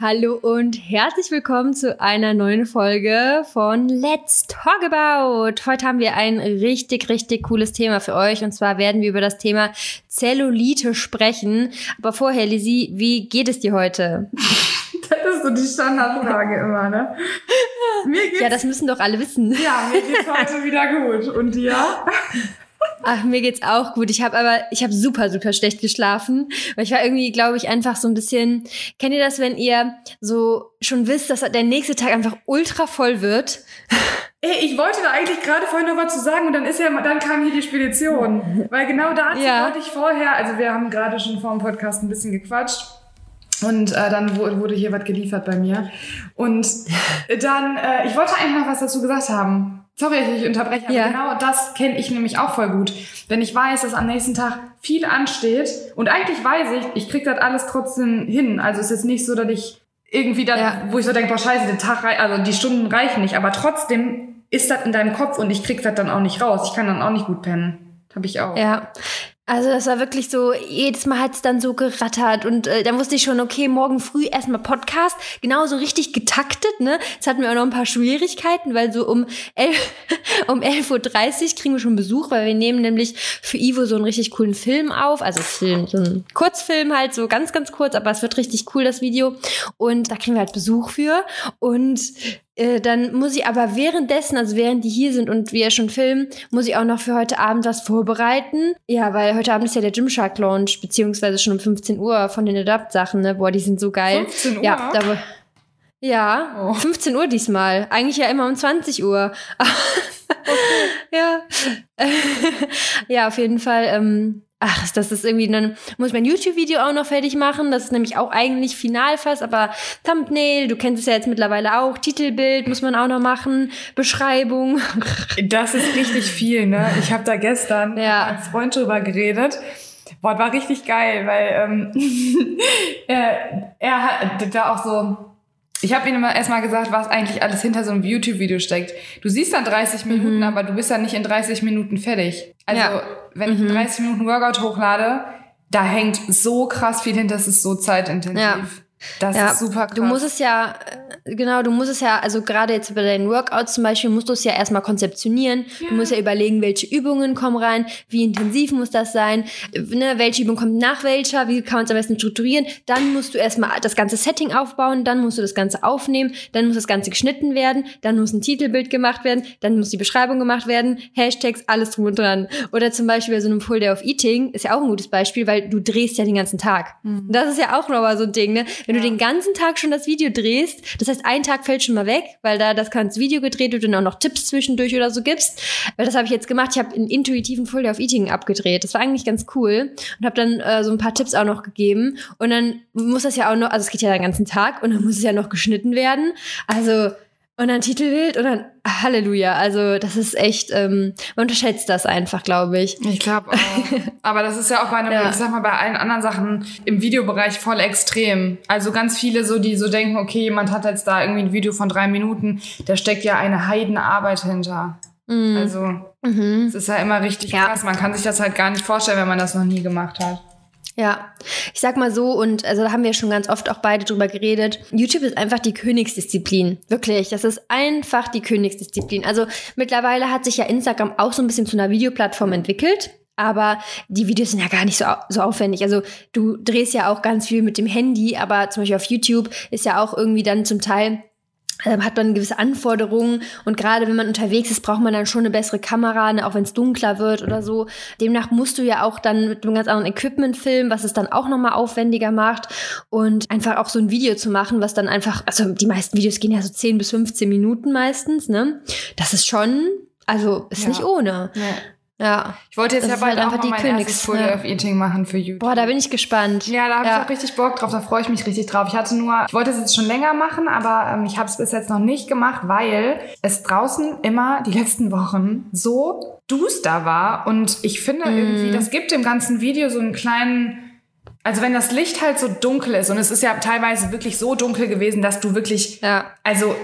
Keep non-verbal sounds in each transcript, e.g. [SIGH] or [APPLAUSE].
Hallo und herzlich willkommen zu einer neuen Folge von Let's Talk About. Heute haben wir ein richtig, richtig cooles Thema für euch und zwar werden wir über das Thema Zellulite sprechen. Aber vorher, Lizzie, wie geht es dir heute? [LAUGHS] Das ist so die Standardfrage immer, ne? Mir geht's, ja, das müssen doch alle wissen. Ja, mir geht's heute wieder gut. Und dir? [LAUGHS] Ach, mir geht's auch gut. Ich habe aber, ich habe super, super schlecht geschlafen. Weil ich war irgendwie, glaube ich, einfach so ein bisschen. Kennt ihr das, wenn ihr so schon wisst, dass der nächste Tag einfach ultra voll wird? [LAUGHS] Ey, ich wollte da eigentlich gerade vorhin noch was zu sagen und dann ist ja, dann kam hier die Spedition. Weil genau dazu ja. wollte ich vorher, also wir haben gerade schon vor dem Podcast ein bisschen gequatscht. Und äh, dann wurde hier was geliefert bei mir. Und [LAUGHS] dann, äh, ich wollte eigentlich noch was dazu gesagt haben. Sorry, ich unterbreche, aber ja. genau das kenne ich nämlich auch voll gut. Wenn ich weiß, dass am nächsten Tag viel ansteht und eigentlich weiß ich, ich krieg das alles trotzdem hin. Also es ist nicht so, dass ich irgendwie dann, ja. wo ich so denke, boah, scheiße, der Tag, also die Stunden reichen nicht, aber trotzdem ist das in deinem Kopf und ich krieg das dann auch nicht raus. Ich kann dann auch nicht gut pennen. Habe ich auch. Ja, also das war wirklich so, jedes Mal hat es dann so gerattert und äh, dann wusste ich schon, okay, morgen früh erstmal Podcast, genauso richtig getaktet, ne? Jetzt hatten wir auch noch ein paar Schwierigkeiten, weil so um, [LAUGHS] elf, um 11.30 Uhr kriegen wir schon Besuch, weil wir nehmen nämlich für Ivo so einen richtig coolen Film auf, also Film, so einen Kurzfilm halt, so ganz, ganz kurz, aber es wird richtig cool, das Video und da kriegen wir halt Besuch für und äh, dann muss ich aber währenddessen, also während die hier sind und wir schon filmen, muss ich auch noch für heute Abend was vorbereiten. Ja, weil heute Abend ist ja der Gymshark Launch, beziehungsweise schon um 15 Uhr von den Adapt-Sachen, ne? Boah, die sind so geil. 15 Uhr? Ja, da, ja, oh. 15 Uhr diesmal. Eigentlich ja immer um 20 Uhr. [LAUGHS] okay. ja. [LAUGHS] ja, auf jeden Fall. Ähm, Ach, das ist irgendwie, dann muss ich mein YouTube-Video auch noch fertig machen. Das ist nämlich auch eigentlich final fast, aber Thumbnail, du kennst es ja jetzt mittlerweile auch. Titelbild muss man auch noch machen, Beschreibung. [LAUGHS] Das ist richtig viel, ne? Ich habe da gestern ja. mit einem Freund drüber geredet. Boah, war richtig geil, weil ähm, [LAUGHS] er, er hat da auch so ich habe immer erstmal gesagt, was eigentlich alles hinter so einem YouTube-Video steckt. Du siehst dann 30 Minuten, mhm. aber du bist dann nicht in 30 Minuten fertig. Also, ja. wenn ich mhm. 30 Minuten Workout hochlade, da hängt so krass viel hinter, das ist so zeitintensiv. Ja. Das ja, ist super krass. Du musst es ja, äh, genau, du musst es ja, also gerade jetzt bei deinen Workouts zum Beispiel, musst du es ja erstmal konzeptionieren. Ja. Du musst ja überlegen, welche Übungen kommen rein, wie intensiv muss das sein, ne, welche Übung kommt nach welcher, wie kann man es am besten strukturieren. Dann musst du erstmal das ganze Setting aufbauen, dann musst du das Ganze aufnehmen, dann muss das Ganze geschnitten werden, dann muss ein Titelbild gemacht werden, dann muss die Beschreibung gemacht werden, Hashtags, alles drum und dran. Oder zum Beispiel bei so einem Full Day of Eating ist ja auch ein gutes Beispiel, weil du drehst ja den ganzen Tag. Mhm. Das ist ja auch nochmal so ein Ding, ne? Wenn ja. du den ganzen Tag schon das Video drehst, das heißt, ein Tag fällt schon mal weg, weil da das ganze Video gedreht wird und auch noch Tipps zwischendurch oder so gibst. Weil das habe ich jetzt gemacht. Ich habe einen intuitiven Full Day of Eating abgedreht. Das war eigentlich ganz cool und habe dann äh, so ein paar Tipps auch noch gegeben. Und dann muss das ja auch noch, also es geht ja den ganzen Tag und dann muss es ja noch geschnitten werden. Also und dann Titelbild und dann Halleluja. Also das ist echt, ähm, man unterschätzt das einfach, glaube ich. Ich glaube auch. [LAUGHS] Aber das ist ja auch bei einem, ja. ich sag mal, bei allen anderen Sachen im Videobereich voll extrem. Also ganz viele so, die so denken, okay, jemand hat jetzt da irgendwie ein Video von drei Minuten, da steckt ja eine Heidenarbeit hinter. Mhm. Also mhm. es ist ja immer richtig ja. krass. Man kann sich das halt gar nicht vorstellen, wenn man das noch nie gemacht hat. Ja, ich sag mal so, und also da haben wir schon ganz oft auch beide drüber geredet. YouTube ist einfach die Königsdisziplin. Wirklich. Das ist einfach die Königsdisziplin. Also mittlerweile hat sich ja Instagram auch so ein bisschen zu einer Videoplattform entwickelt. Aber die Videos sind ja gar nicht so, so aufwendig. Also du drehst ja auch ganz viel mit dem Handy, aber zum Beispiel auf YouTube ist ja auch irgendwie dann zum Teil hat man gewisse Anforderungen und gerade wenn man unterwegs ist, braucht man dann schon eine bessere Kamera, ne, auch wenn es dunkler wird oder so. Demnach musst du ja auch dann mit einem ganz anderen Equipment filmen, was es dann auch nochmal aufwendiger macht und einfach auch so ein Video zu machen, was dann einfach, also die meisten Videos gehen ja so 10 bis 15 Minuten meistens, ne? Das ist schon, also ist ja. nicht ohne. Ja. Ja. Ich wollte jetzt ja bald halt auch mal mein Königs, ja. of Eating machen für YouTube. Boah, da bin ich gespannt. Ja, da habe ja. ich auch richtig Bock drauf, da freue ich mich richtig drauf. Ich hatte nur, ich wollte es jetzt schon länger machen, aber ähm, ich habe es bis jetzt noch nicht gemacht, weil es draußen immer die letzten Wochen so duster war und ich finde mm. irgendwie, das gibt dem ganzen Video so einen kleinen also wenn das Licht halt so dunkel ist und es ist ja teilweise wirklich so dunkel gewesen, dass du wirklich, Ja. also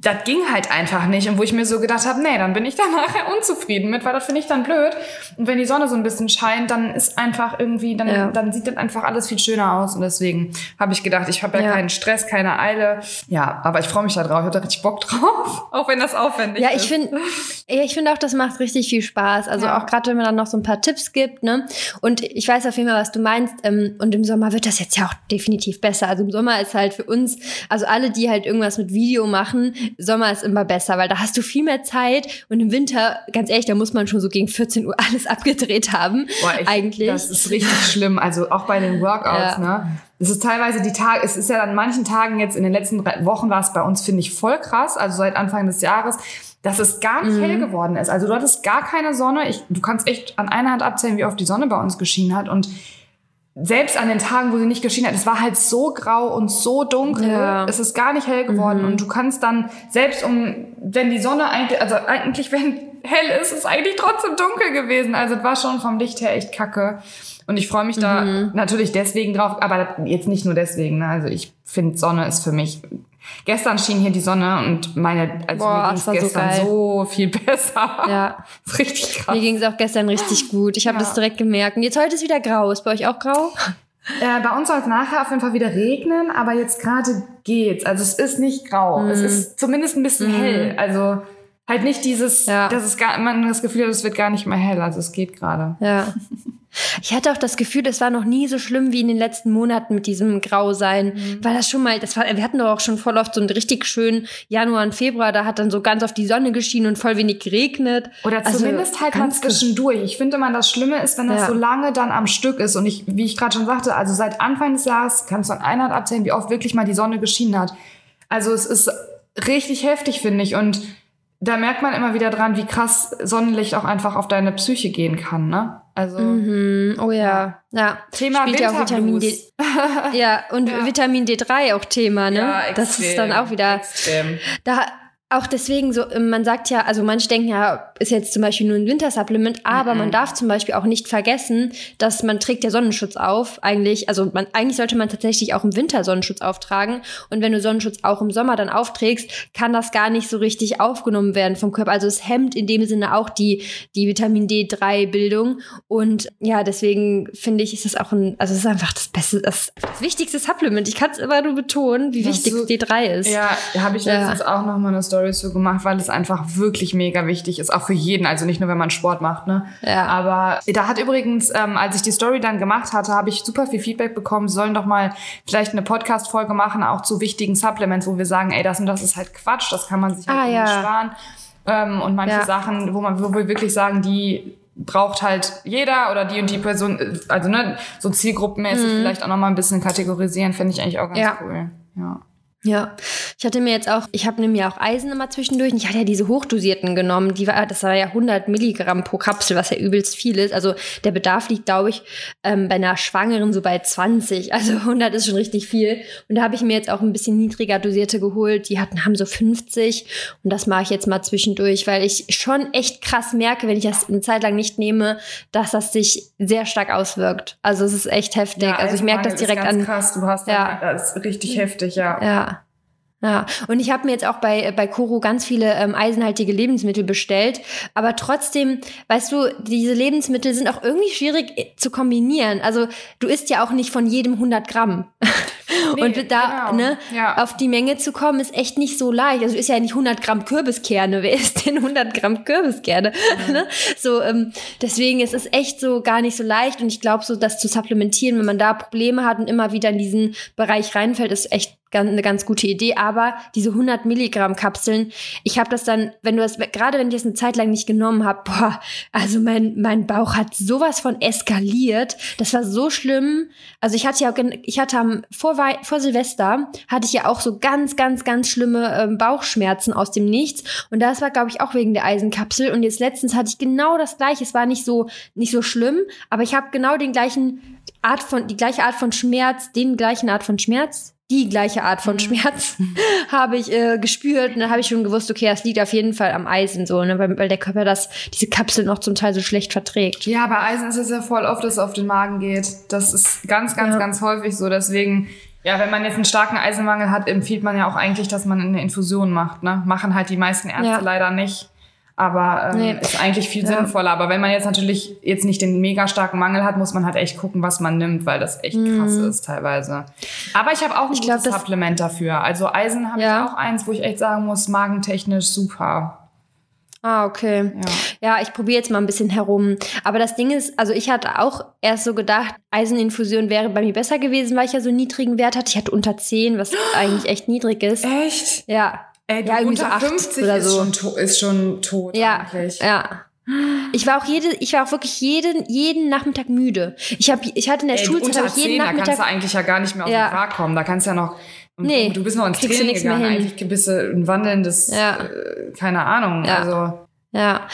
das ging halt einfach nicht und wo ich mir so gedacht habe, nee, dann bin ich da [LAUGHS] nachher unzufrieden mit, weil das finde ich dann blöd. Und wenn die Sonne so ein bisschen scheint, dann ist einfach irgendwie, dann, Ja. dann sieht das einfach alles viel schöner aus und deswegen habe ich gedacht, ich habe ja, Ja. keinen Stress, keine Eile. Ja, aber ich freue mich da drauf, ich habe da richtig Bock drauf, [LAUGHS] auch wenn das aufwendig Ja, ist. ich finde, ja, ich finde auch, das macht richtig viel Spaß. Also Ja. auch gerade, wenn man dann noch so ein paar Tipps gibt, ne? Und ich weiß auf jeden Fall, was du meinst. Ähm, und im Sommer wird das jetzt ja auch definitiv besser. Also im Sommer ist halt für uns, also alle, die halt irgendwas mit Video machen, Sommer ist immer besser, weil da hast du viel mehr Zeit. Und im Winter, ganz ehrlich, da muss man schon so gegen 14 Uhr [LAUGHS] alles abgedreht haben. Boah, ich, eigentlich. Das ist richtig schlimm. Also auch bei den Workouts, Ja. ne? Es ist teilweise die Tage, es ist ja an manchen Tagen jetzt in den letzten Wochen war es bei uns, finde ich, voll krass. Also seit Anfang des Jahres, dass es gar nicht hell geworden ist. Also du hattest gar keine Sonne. Ich, du kannst echt an einer Hand abzählen, wie oft die Sonne bei uns geschienen hat. Und selbst an den Tagen, wo sie nicht geschienen hat, es war halt so grau und so dunkel, Ja. es ist gar nicht hell geworden. Und du kannst dann, selbst um, wenn die Sonne eigentlich, also eigentlich, wenn hell ist, ist eigentlich trotzdem dunkel gewesen. Also es war schon vom Licht her echt kacke. Und ich freue mich da natürlich deswegen drauf, aber jetzt nicht nur deswegen. Ne? Also ich finde, Sonne ist für mich. Gestern schien hier die Sonne und meine, also Boah, mir das war so gestern geil. so, viel [LAUGHS] besser. Ja. ist richtig krass. Mir ging es auch gestern richtig gut. Ich habe Ja. das direkt gemerkt. Und jetzt heute ist wieder grau. Ist bei euch auch grau? Äh, bei uns soll es nachher auf jeden Fall wieder regnen, aber jetzt gerade geht's. Also es ist nicht grau. Mhm. Es ist zumindest ein bisschen hell. Also halt nicht dieses, Ja. dass es gar, man das Gefühl hat, es wird gar nicht mehr hell. Also es geht gerade. Ja. [LAUGHS] Ich hatte auch das Gefühl, es war noch nie so schlimm wie in den letzten Monaten mit diesem Grausein. Mhm. Weil das schon mal, das war, wir hatten doch auch schon voll oft so einen richtig schönen Januar und Februar, da hat dann so ganz oft die Sonne geschienen und voll wenig geregnet. Oder Also zumindest halt mal ganz zwischendurch. Ich finde immer, das Schlimme ist, wenn das Ja. so lange dann am Stück ist. Und ich, wie ich gerade schon sagte, also seit Anfang des Jahres kannst du an einer Hand abzählen, wie oft wirklich mal die Sonne geschienen hat. Also es ist richtig heftig, finde ich. Und da merkt man immer wieder dran, wie krass Sonnenlicht auch einfach auf deine Psyche gehen kann, ne? Also Mhm. Oh ja. Ja. Thema Spielt ja auch Vitamin D. [LAUGHS] Ja, und Vitamin D3 auch Thema, ne? Ja, das ist extrem, dann auch wieder. Extrem. Da auch deswegen so, ähm, man sagt ja, also manche denken ja, ist jetzt zum Beispiel nur ein Wintersupplement, aber man darf zum Beispiel auch nicht vergessen, dass man trägt ja Sonnenschutz auf, eigentlich, also man, eigentlich sollte man tatsächlich auch im Winter Sonnenschutz auftragen. Und wenn du Sonnenschutz auch im Sommer dann aufträgst, kann das gar nicht so richtig aufgenommen werden vom Körper, also es hemmt in dem Sinne auch die, die Vitamin D3-Bildung und ja, deswegen finde ich, ist das auch ein, also es ist einfach das beste, das, das wichtigste Supplement, ich kann es immer nur betonen, wie Das wichtig so- D3 ist. Ja, habe ich Ja. letztens auch noch mal eine Story zu gemacht, weil es einfach wirklich mega wichtig ist, auch für jeden, also nicht nur, wenn man Sport macht, ne? Ja. Aber da hat übrigens, ähm, als ich die Story dann gemacht hatte, habe ich super viel Feedback bekommen, sie sollen doch mal vielleicht eine Podcast-Folge machen, auch zu wichtigen Supplements, wo wir sagen, ey, das und das ist halt Quatsch, das kann man sich halt Ah, ja. sparen. Ähm, und manche Ja. Sachen, wo man, wo wir wirklich sagen, die braucht halt jeder oder die und die Person, äh, also ne, so zielgruppenmäßig vielleicht auch noch mal ein bisschen kategorisieren, finde ich eigentlich auch ganz Mhm. Ja. cool. Ja. Ja, ich hatte mir jetzt auch, ich habe mir auch Eisen immer zwischendurch ich hatte ja diese hochdosierten genommen, die war, das war ja 100 Milligramm pro Kapsel, was ja übelst viel ist. Also der Bedarf liegt, glaube ich, ähm, bei einer Schwangeren so bei 20. [LAUGHS] Also 100 ist schon richtig viel. Und da habe ich mir jetzt auch ein bisschen niedriger dosierte geholt. Die hatten, haben so 50 und das mache ich jetzt mal zwischendurch, weil ich schon echt krass merke, wenn ich das eine Zeit lang nicht nehme, dass das sich sehr stark auswirkt. Also es ist echt heftig. also ich merke das direkt an. Krass, du hast Ja. ja. das ist richtig heftig, ja. Ja. Ja, und ich habe mir jetzt auch bei, bei Koro ganz viele ähm, eisenhaltige Lebensmittel bestellt. Aber trotzdem, weißt du, diese Lebensmittel sind auch irgendwie schwierig äh, zu kombinieren. Also du isst ja auch nicht von jedem 100 Gramm. [LAUGHS] Nee, und da genau. ne, Ja. auf die Menge zu kommen, ist echt nicht so leicht. Also du isst ja nicht 100 Gramm Kürbiskerne. Wer isst denn 100 Gramm Kürbiskerne? [LAUGHS] ne? So, ähm, deswegen ist es echt so gar nicht so leicht. Und ich glaube, so das zu supplementieren, wenn man da Probleme hat und immer wieder in diesen Bereich reinfällt, ist echt eine ganz gute Idee. Aber diese 100 Milligramm Kapseln, ich habe das dann, wenn du das, gerade wenn ich das eine Zeit lang nicht genommen habe, boah, also mein, mein Bauch hat sowas von eskaliert. Das war so schlimm. Also ich hatte ja, ich hatte am, vor, vor Silvester hatte ich ja auch so ganz, ganz, ganz schlimme ähm, Bauchschmerzen aus dem Nichts. Und das war, glaube ich, auch wegen der Eisenkapsel. Und jetzt letztens hatte ich genau das gleiche. Es war nicht so, nicht so schlimm, aber ich habe genau den gleichen Art von, die gleiche Art von Schmerz, den gleichen Art von Schmerz, die gleiche Art von Schmerz [LAUGHS] habe ich äh, gespürt. Und dann habe ich schon gewusst, okay, das liegt auf jeden Fall am Eisen so, ne? weil, weil der Körper das, diese Kapsel noch zum Teil so schlecht verträgt. Ja, bei Eisen ist es ja voll oft, dass es auf den Magen geht. Das ist ganz, ganz, ja. ganz häufig so. Deswegen, ja, wenn man jetzt einen starken Eisenmangel hat, empfiehlt man ja auch eigentlich, dass man eine Infusion macht. Ne? Machen halt die meisten Ärzte ja. leider nicht. Aber ähm, nee. ist eigentlich viel ja. sinnvoller. Aber wenn man jetzt natürlich jetzt nicht den mega starken Mangel hat, muss man halt echt gucken, was man nimmt, weil das echt mhm. krass ist teilweise. Aber ich habe auch ein ich gutes glaub, Supplement dafür. Also Eisen habe ja. ich auch eins, wo ich echt sagen muss, magentechnisch super. Ah, okay. Ja, ja ich probiere jetzt mal ein bisschen herum. Aber das Ding ist, also ich hatte auch erst so gedacht, Eiseninfusion wäre bei mir besser gewesen, weil ich ja so einen niedrigen Wert hatte. Ich hatte unter 10, was eigentlich echt niedrig ist. Echt? Ja. Ey, ja, irgendwie so 50 oder so. ist, schon ist schon tot ja, eigentlich. Ja. Ich war auch jede, ich war auch wirklich jeden, jeden Nachmittag müde. Ich habe, ich hatte in der Ey, Schulzeit unter ich jeden 10, Nachmittag. Da kannst du eigentlich ja gar nicht mehr auf ja. den Quark kommen. Da kannst du ja noch. Nee, du bist noch ins Training gegangen. Eigentlich bist du ein wandelndes, ja. äh, keine Ahnung. Ja. Also ja,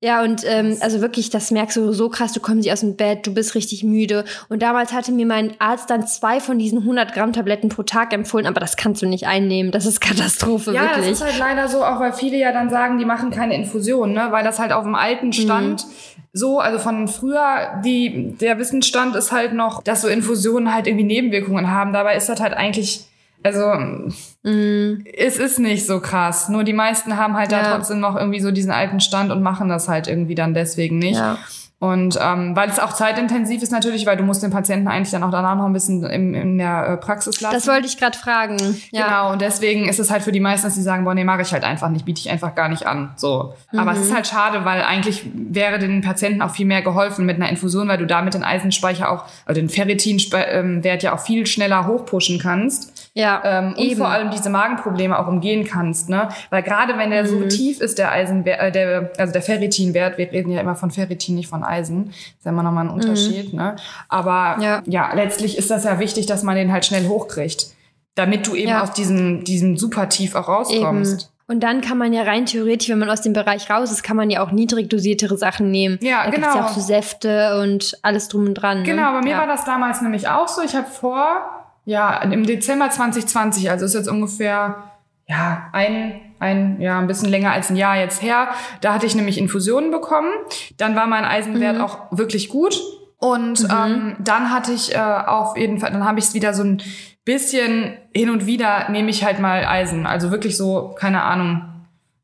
ja, und ähm, also wirklich, das merkst du so krass, du kommst nicht aus dem Bett, du bist richtig müde. Und damals hatte mir mein Arzt dann zwei von diesen 100 Gramm Tabletten pro Tag empfohlen, aber das kannst du nicht einnehmen, das ist Katastrophe, ja, wirklich. Ja, das ist halt leider so, auch weil viele ja dann sagen, die machen keine Infusion, ne, weil das halt auf dem alten mhm. Stand mhm. so, also von früher, die, der Wissensstand ist halt noch, dass so Infusionen halt irgendwie Nebenwirkungen haben. Dabei ist das halt eigentlich also mm. es ist nicht so krass. Nur die meisten haben halt ja. da trotzdem noch irgendwie so diesen alten Stand und machen das halt irgendwie dann deswegen nicht. Ja. Und ähm, weil es auch zeitintensiv ist natürlich, weil du musst den Patienten eigentlich dann auch danach noch ein bisschen im, in der äh, Praxis lassen. Das wollte ich gerade fragen. Ja. Genau, und deswegen ist es halt für die meisten, dass sie sagen, boah, nee, mache ich halt einfach nicht, biete ich einfach gar nicht an. So. Mhm. Aber es ist mhm. halt schade, weil eigentlich wäre den Patienten auch viel mehr geholfen mit einer Infusion, weil du damit den Eisenspeicher auch, also den Ferritin-Wert ja auch viel schneller hochpushen kannst. Ja, ähm, und vor allem diese Magenprobleme auch umgehen kannst, ne? Weil gerade wenn der mhm. so tief ist, der Eisenwert, äh, der, also der Ferritinwert, wir reden ja immer von Ferritin, nicht von Eisen, ist ja immer nochmal ein Unterschied, mhm. ne? Aber ja. ja, letztlich ist das ja wichtig, dass man den halt schnell hochkriegt, damit du eben ja. aus diesem, diesem super tief auch rauskommst. Eben. Und dann kann man ja rein theoretisch, wenn man aus dem Bereich raus ist, kann man ja auch niedrig dosiertere Sachen nehmen. Ja, da genau. Da ja auch so Säfte und alles drum und dran. Ne? Genau, bei mir ja. war das damals nämlich auch so. Ich habe vor ja, im Dezember 2020, also ist jetzt ungefähr, ja, ein, ein, ja, ein bisschen länger als ein Jahr jetzt her. Da hatte ich nämlich Infusionen bekommen. Dann war mein Eisenwert mhm. auch wirklich gut. Und mhm. ähm, dann hatte ich äh, auf jeden Fall, dann habe ich es wieder so ein bisschen hin und wieder nehme ich halt mal Eisen. Also wirklich so, keine Ahnung,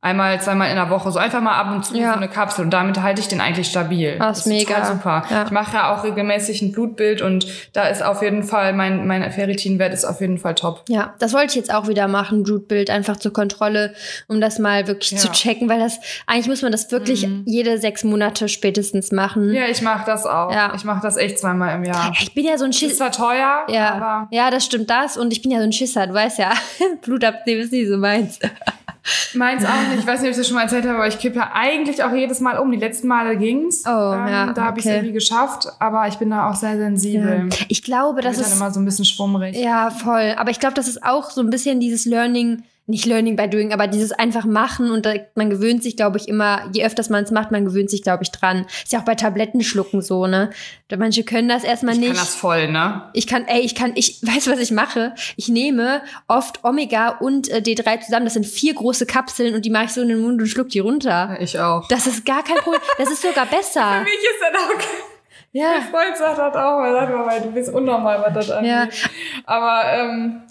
einmal, zweimal in der Woche, so einfach mal ab und zu ja. so eine Kapsel und damit halte ich den eigentlich stabil. Ah, das ist mega. Total super. Ja. Ich mache ja auch regelmäßig ein Blutbild und da ist auf jeden Fall, mein, mein Ferritinwert ist auf jeden Fall top. Ja, das wollte ich jetzt auch wieder machen, Blutbild einfach zur Kontrolle, um das mal wirklich ja. zu checken, weil das, eigentlich muss man das wirklich mhm. jede sechs Monate spätestens machen. Ja, ich mache das auch. Ja. Ich mache das echt zweimal im Jahr. Ich bin ja so ein Schisser. Ist zwar teuer, ja. aber... Ja, das stimmt das und ich bin ja so ein Schisser, du weißt ja, [LAUGHS] Blutabnehmen ist nicht so meins. Meins auch nicht. Ich weiß nicht, ob ich das schon mal erzählt habe, aber ich kippe ja eigentlich auch jedes Mal um. Die letzten Male ging's. Oh, ähm, ja. Da habe okay. ich es irgendwie geschafft, aber ich bin da auch sehr sensibel. Ja. Ich glaube, das ist. dann immer so ein bisschen schwummrig. Ja, voll. Aber ich glaube, das ist auch so ein bisschen dieses Learning nicht Learning by Doing, aber dieses einfach machen und da, man gewöhnt sich, glaube ich, immer, je öfters man es macht, man gewöhnt sich, glaube ich, dran. Ist ja auch bei Tabletten schlucken so, ne? Manche können das erstmal nicht. Ich kann das voll, ne? Ich kann, ey, ich kann, ich [LAUGHS] weiß, was ich mache. Ich nehme oft Omega und äh, D3 zusammen. Das sind vier große Kapseln und die mache ich so in den Mund und schluck die runter. Ich auch. Das ist gar kein Problem. Das ist sogar besser. [LAUGHS] Für mich ist das auch ja. Mein Freund sagt das auch, er sagt mal, du bist unnormal, was das angeht. Ja. Aber ähm,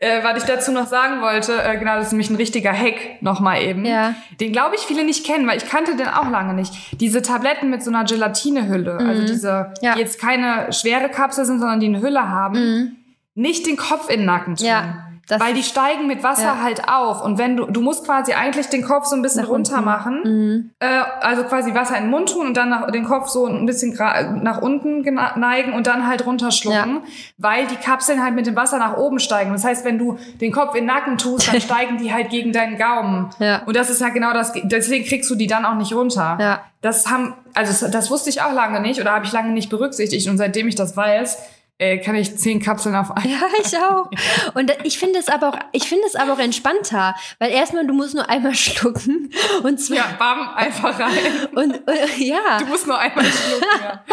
äh, was ich dazu noch sagen wollte, äh, genau, das ist nämlich ein richtiger Hack nochmal eben. Ja. Den glaube ich viele nicht kennen, weil ich kannte den auch lange nicht. Diese Tabletten mit so einer Gelatinehülle, also mhm. also diese, ja. die jetzt keine schwere Kapsel sind, sondern die eine Hülle haben, mhm. nicht den Kopf in den Nacken tun. Ja. Das Weil die steigen mit Wasser ja. halt auf. Und wenn du, du musst quasi eigentlich den Kopf so ein bisschen nach runter machen. Mhm. Äh, also quasi Wasser in den Mund tun und dann nach, den Kopf so ein bisschen nach unten neigen und dann halt runterschlucken. Ja. Weil die Kapseln halt mit dem Wasser nach oben steigen. Das heißt, wenn du den Kopf in den Nacken tust, dann [LAUGHS] steigen die halt gegen deinen Gaumen. Ja. Und das ist ja genau das, deswegen kriegst du die dann auch nicht runter. Ja. Das haben, also das, das wusste ich auch lange nicht oder habe ich lange nicht berücksichtigt. Und seitdem ich das weiß, ey, kann ich zehn Kapseln auf [LAUGHS] einmal. Ja, ich auch. Und ich finde es aber auch, ich finde es aber auch entspannter, weil erstmal du musst nur einmal schlucken und zwar. Ja, bam, einfach rein. Und, und ja. Du musst nur einmal schlucken, ja.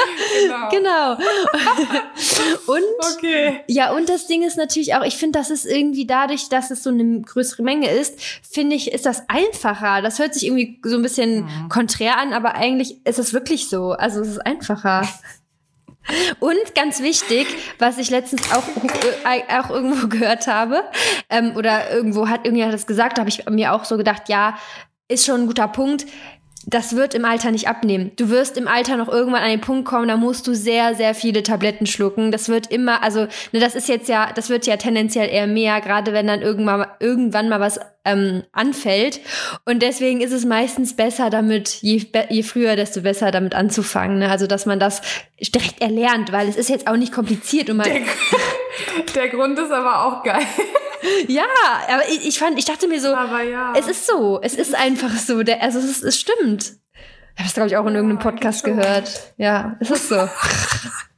Genau. genau. und okay. ja, und das Ding ist natürlich auch, ich finde, das ist irgendwie dadurch, dass es so eine größere Menge ist, finde ich, ist das einfacher. Das hört sich irgendwie so ein bisschen mhm. konträr an, aber eigentlich ist es wirklich so. Also es ist einfacher. Und ganz wichtig, was ich letztens auch, äh, auch irgendwo [LAUGHS] gehört habe, ähm, oder irgendwo hat irgendjemand das gesagt, habe ich mir auch so gedacht, ja, ist schon ein guter Punkt das wird im Alter nicht abnehmen. Du wirst im Alter noch irgendwann an den Punkt kommen, da musst du sehr, sehr viele Tabletten schlucken. Das wird immer, also ne, das ist jetzt ja, das wird ja tendenziell eher mehr, gerade wenn dann irgendwann, irgendwann mal was ähm, anfällt. Und deswegen ist es meistens besser damit, je, je früher, desto besser damit anzufangen. Ne? Also dass man das direkt erlernt, weil es ist jetzt auch nicht kompliziert. Und man der, Grund ist aber auch geil. Ja, aber ich, ich, fand, ich dachte mir so, ja. es ist so, es ist einfach so, der, also es, es stimmt. Ich habe es, glaube ich, auch in irgendeinem Podcast gehört. Ja, es ist so. [LAUGHS]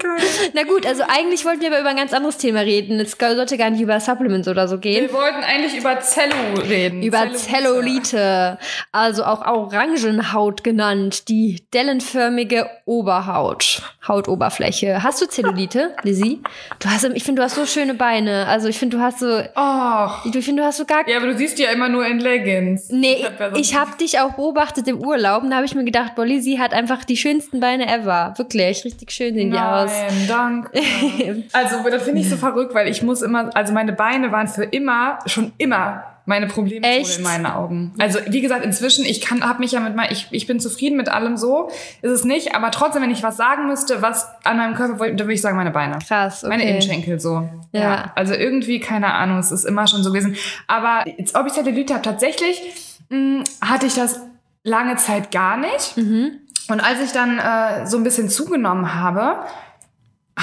Okay. [LAUGHS] Na gut, also eigentlich wollten wir aber über ein ganz anderes Thema reden. Es sollte gar nicht über Supplements oder so gehen. Wir wollten eigentlich über Zellu reden. Über Zellulite. Also auch Orangenhaut genannt. Die dellenförmige Oberhaut. Hautoberfläche. Hast du Zellulite, [LAUGHS] Lizzie? Du hast, ich finde, du hast so schöne Beine. Also ich finde, du hast so. Oh. Ich finde, du hast so gar. Ja, aber du siehst ja immer nur in Leggings. Nee, ich habe dich auch beobachtet im Urlaub und da habe ich mir gedacht, boah, Lizzie hat einfach die schönsten Beine ever. Wirklich, richtig schön sehen die Nein, aus. Danke. [LAUGHS] also, das finde ich so verrückt, weil ich muss immer, also meine Beine waren für immer, schon immer meine Probleme in meinen Augen. Also wie gesagt, inzwischen ich kann, habe mich ja mit mein, ich, ich bin zufrieden mit allem so, ist es nicht. Aber trotzdem, wenn ich was sagen müsste, was an meinem Körper, da würde ich sagen meine Beine. Krass. Okay. Meine Innenschenkel so. Ja. ja. Also irgendwie keine Ahnung, es ist immer schon so gewesen. Aber jetzt, ob ich Zellulite habe, tatsächlich mh, hm, hatte ich das lange Zeit gar nicht. Mhm. Und als ich dann äh, so ein bisschen zugenommen habe,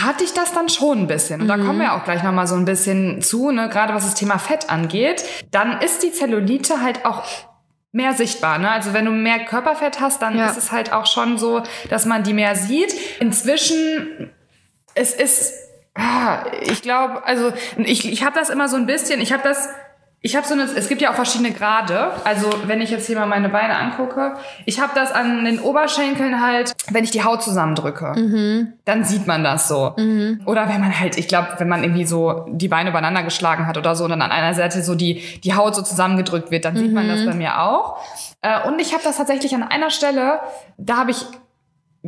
hatte ich das dann schon ein bisschen. Und da kommen wir auch gleich nochmal so ein bisschen zu, ne, gerade was das Thema Fett angeht. Dann ist die Zellulite halt auch mehr sichtbar. Ne? Also wenn du mehr Körperfett hast, dann ja. ist es halt auch schon so, dass man die mehr sieht. Inzwischen, es ist, ah, ich glaube, also ich, ich habe das immer so ein bisschen, ich habe das ich habe so eine, es gibt ja auch verschiedene Grade. Also wenn ich jetzt hier mal meine Beine angucke, ich habe das an den Oberschenkeln halt, wenn ich die Haut zusammendrücke, mhm. dann sieht man das so. Mhm. Oder wenn man halt, ich glaube, wenn man irgendwie so die Beine übereinander geschlagen hat oder so und dann an einer Seite so die die Haut so zusammengedrückt wird, dann mhm. sieht man das bei mir auch. Äh, und ich habe das tatsächlich an einer Stelle, da habe ich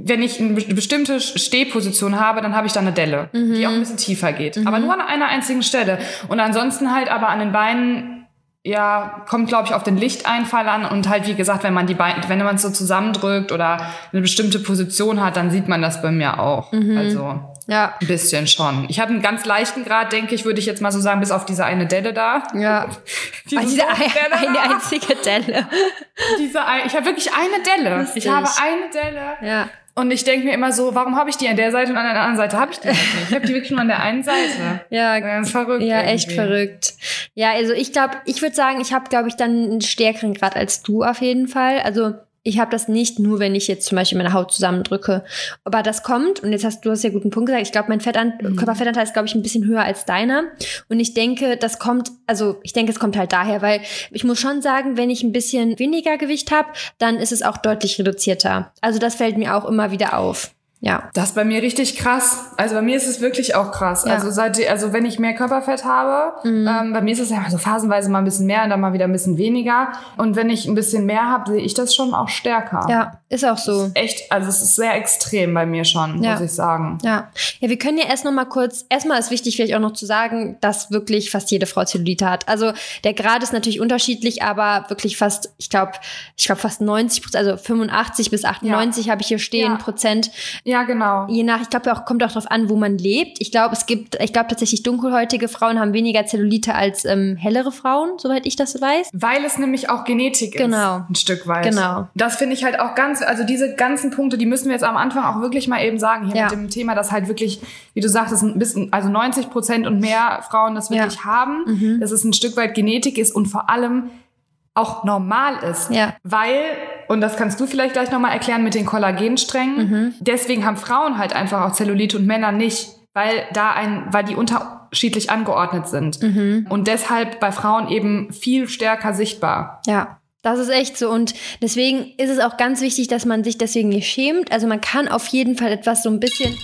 wenn ich eine bestimmte Stehposition habe, dann habe ich da eine Delle, mhm. die auch ein bisschen tiefer geht. Mhm. Aber nur an einer einzigen Stelle. Und ansonsten halt aber an den Beinen, ja, kommt, glaube ich, auf den Lichteinfall an. Und halt, wie gesagt, wenn man die Beine, wenn man es so zusammendrückt oder eine bestimmte Position hat, dann sieht man das bei mir auch. Mhm. Also. Ja. Ein bisschen schon. Ich habe einen ganz leichten Grad, denke ich, würde ich jetzt mal so sagen, bis auf diese eine Delle da. Ja. [LAUGHS] diese, diese Delle eine da. einzige Delle. Diese ein, ich habe wirklich eine Delle. Lustig. Ich habe eine Delle. Ja. Und ich denke mir immer so, warum habe ich die an der Seite und an der anderen Seite habe ich die nicht? Ich habe die wirklich nur an der einen Seite. [LAUGHS] ja, ganz verrückt. Ja, irgendwie. echt verrückt. Ja, also ich glaube, ich würde sagen, ich habe, glaube ich, dann einen stärkeren Grad als du auf jeden Fall. Also ich habe das nicht nur, wenn ich jetzt zum Beispiel meine Haut zusammendrücke. Aber das kommt, und jetzt hast du hast ja guten Punkt gesagt, ich glaube, mein Fettan mhm. Körperfettanteil ist, glaube ich, ein bisschen höher als deiner. Und ich denke, das kommt, also ich denke, es kommt halt daher, weil ich muss schon sagen, wenn ich ein bisschen weniger Gewicht habe, dann ist es auch deutlich reduzierter. Also das fällt mir auch immer wieder auf. Ja. Das ist bei mir richtig krass. Also bei mir ist es wirklich auch krass. Ja. Also seit, also wenn ich mehr Körperfett habe, mhm. ähm, bei mir ist es ja so phasenweise mal ein bisschen mehr und dann mal wieder ein bisschen weniger. Und wenn ich ein bisschen mehr habe, sehe ich das schon auch stärker. Ja, ist auch so. Ist echt, also es ist sehr extrem bei mir schon, ja. muss ich sagen. Ja. Ja, wir können ja erst noch mal kurz, erstmal ist wichtig vielleicht auch noch zu sagen, dass wirklich fast jede Frau Zellulite hat. Also der Grad ist natürlich unterschiedlich, aber wirklich fast, ich glaube, ich glaube fast 90 Prozent, also 85 bis 98 ja. habe ich hier stehen Prozent ja, genau. Je nach, ich glaube auch, kommt auch darauf an, wo man lebt. Ich glaube, es gibt, ich glaube tatsächlich dunkelhäutige Frauen haben weniger Zellulite als ähm, hellere Frauen, soweit ich das weiß. Weil es nämlich auch Genetik genau. ist. Ein Stück weit. Genau. Das finde ich halt auch ganz, also diese ganzen Punkte, die müssen wir jetzt am Anfang auch wirklich mal eben sagen, hier ja. mit dem Thema, dass halt wirklich, wie du sagtest, ein bisschen, also 90 Prozent und mehr Frauen das wirklich ja. haben, mhm. dass es ein Stück weit Genetik ist und vor allem auch normal ist. Ja. Weil, und das kannst du vielleicht gleich nochmal erklären mit den Kollagensträngen, mhm. deswegen haben Frauen halt einfach auch Zellulite und Männer nicht. weil da ein, weil die unterschiedlich angeordnet sind. Mhm. Und deshalb bei Frauen eben viel stärker sichtbar. Ja. Das ist echt so. Und deswegen ist es auch ganz wichtig, dass man sich deswegen nicht schämt. Also man kann auf jeden Fall etwas so ein bisschen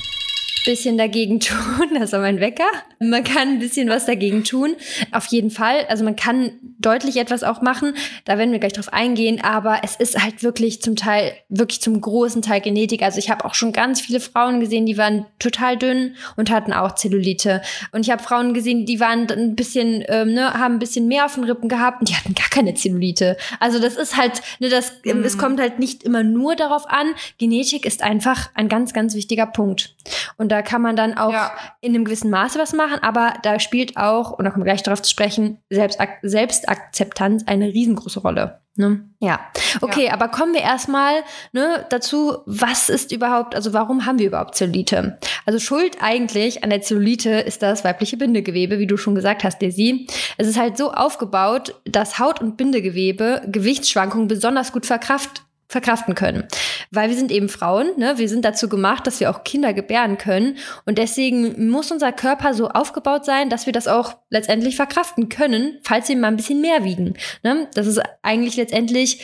bisschen dagegen [LAUGHS] tun. Das war mein Wecker. Man kann ein bisschen was dagegen tun. Auf jeden Fall. Also man kann deutlich etwas auch machen. Da werden wir gleich drauf eingehen. Aber es ist halt wirklich zum Teil, wirklich zum großen Teil Genetik. Also ich habe auch schon ganz viele Frauen gesehen, die waren total dünn und hatten auch Zellulite. Und ich habe Frauen gesehen, die waren ein bisschen, ähm, ne, haben ein bisschen mehr auf den Rippen gehabt und die hatten gar keine Zellulite. Also das ist halt, ne, das, mhm. es kommt halt nicht immer nur darauf an. Genetik ist einfach ein ganz, ganz wichtiger Punkt. Und da kann man dann auch ja. in einem gewissen Maße was machen, aber da spielt auch, und da kommen wir gleich darauf zu sprechen, Selbstak Selbstakzeptanz eine riesengroße Rolle. Ne? Ja. Okay, ja. aber kommen wir erstmal ne, dazu, was ist überhaupt, also warum haben wir überhaupt Zellulite? Also Schuld eigentlich an der Zellulite ist das weibliche Bindegewebe, wie du schon gesagt hast, Desi. Es ist halt so aufgebaut, dass Haut- und Bindegewebe Gewichtsschwankungen besonders gut verkraft verkraften können. Weil wir sind eben Frauen, ne? wir sind dazu gemacht, dass wir auch Kinder gebären können. Und deswegen muss unser Körper so aufgebaut sein, dass wir das auch letztendlich verkraften können, falls wir mal ein bisschen mehr wiegen. Ne? Das ist eigentlich letztendlich,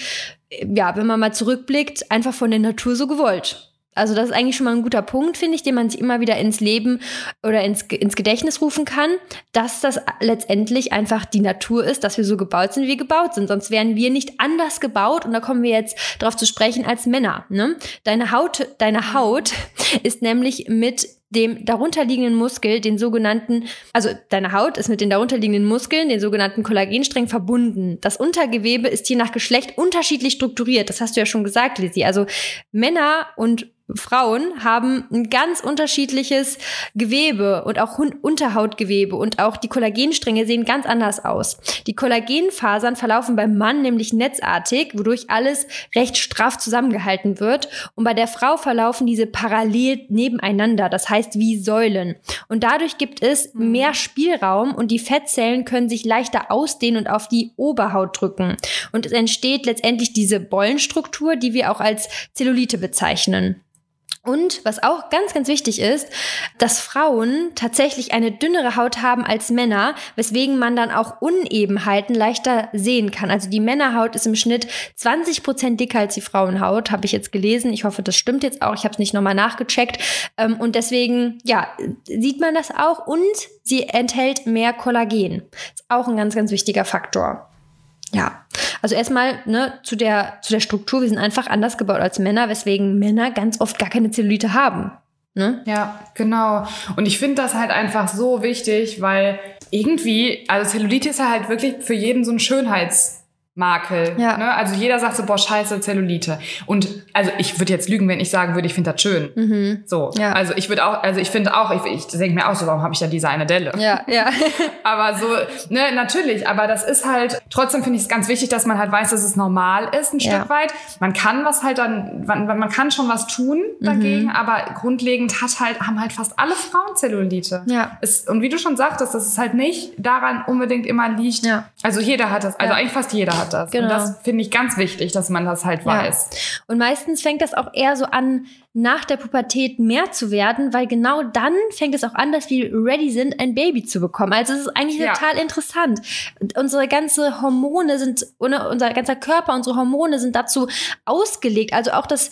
ja, wenn man mal zurückblickt, einfach von der Natur so gewollt. Also das ist eigentlich schon mal ein guter Punkt, finde ich, den man sich immer wieder ins Leben oder ins, ins Gedächtnis rufen kann, dass das letztendlich einfach die Natur ist, dass wir so gebaut sind, wie wir gebaut sind. Sonst wären wir nicht anders gebaut, und da kommen wir jetzt darauf zu sprechen, als Männer. Ne? Deine Haut, deine Haut [LAUGHS] ist nämlich mit dem darunterliegenden Muskel, den sogenannten, also deine Haut ist mit den darunterliegenden Muskeln, den sogenannten Kollagensträngen verbunden. Das Untergewebe ist je nach Geschlecht unterschiedlich strukturiert. Das hast du ja schon gesagt, Lizzie. Also Männer und Frauen haben ein ganz unterschiedliches Gewebe und auch Unterhautgewebe und auch die Kollagenstränge sehen ganz anders aus. Die Kollagenfasern verlaufen beim Mann nämlich netzartig, wodurch alles recht straff zusammengehalten wird und bei der Frau verlaufen diese parallel nebeneinander, das heißt wie Säulen. Und dadurch gibt es mhm. mehr Spielraum und die Fettzellen können sich leichter ausdehnen und auf die Oberhaut drücken. Und es entsteht letztendlich diese Bollenstruktur, die wir auch als Zellulite bezeichnen. Und was auch ganz, ganz wichtig ist, dass Frauen tatsächlich eine dünnere Haut haben als Männer, weswegen man dann auch Unebenheiten leichter sehen kann. Also die Männerhaut ist im Schnitt 20 Prozent dicker als die Frauenhaut, habe ich jetzt gelesen. Ich hoffe, das stimmt jetzt auch. Ich habe es nicht nochmal nachgecheckt. Ähm, und deswegen, ja, sieht man das auch. Und sie enthält mehr Kollagen. Ist auch ein ganz, ganz wichtiger Faktor. Ja, also erstmal ne, zu, der, zu der Struktur, wir sind einfach anders gebaut als Männer, weswegen Männer ganz oft gar keine Zellulite haben. Ne? Ja, genau. Und ich finde das halt einfach so wichtig, weil irgendwie, also Zellulite ist ja halt wirklich für jeden so ein Schönheits- Makel. Ja. Ne? Also jeder sagt so, boah, scheiße, Zellulite. Und also ich würde jetzt lügen, wenn ich sagen würde, ich finde das schön. Mhm. So. Ja. Also ich würde auch, also ich finde auch, ich, ich denke mir auch so, warum habe ich da diese eine Delle? Ja, ja. [LAUGHS] aber so, ne, natürlich, aber das ist halt, trotzdem finde ich es ganz wichtig, dass man halt weiß, dass es normal ist, ein ja. Stück weit. Man kann was halt dann, man, man kann schon was tun dagegen, mhm. aber grundlegend hat halt, haben halt fast alle Frauen Zellulite. Ja. Es, und wie du schon sagtest, dass es halt nicht daran unbedingt immer liegt. Ja. Also jeder hat das, also eigentlich fast jeder hat hat das. Genau. Und das finde ich ganz wichtig, dass man das halt weiß. Ja. Und meistens fängt das auch eher so an, nach der Pubertät mehr zu werden, weil genau dann fängt es auch an, dass wir ready sind, ein Baby zu bekommen. Also es ist eigentlich ja. total interessant. Unsere ganze Hormone sind, unser ganzer Körper, unsere Hormone sind dazu ausgelegt. Also auch das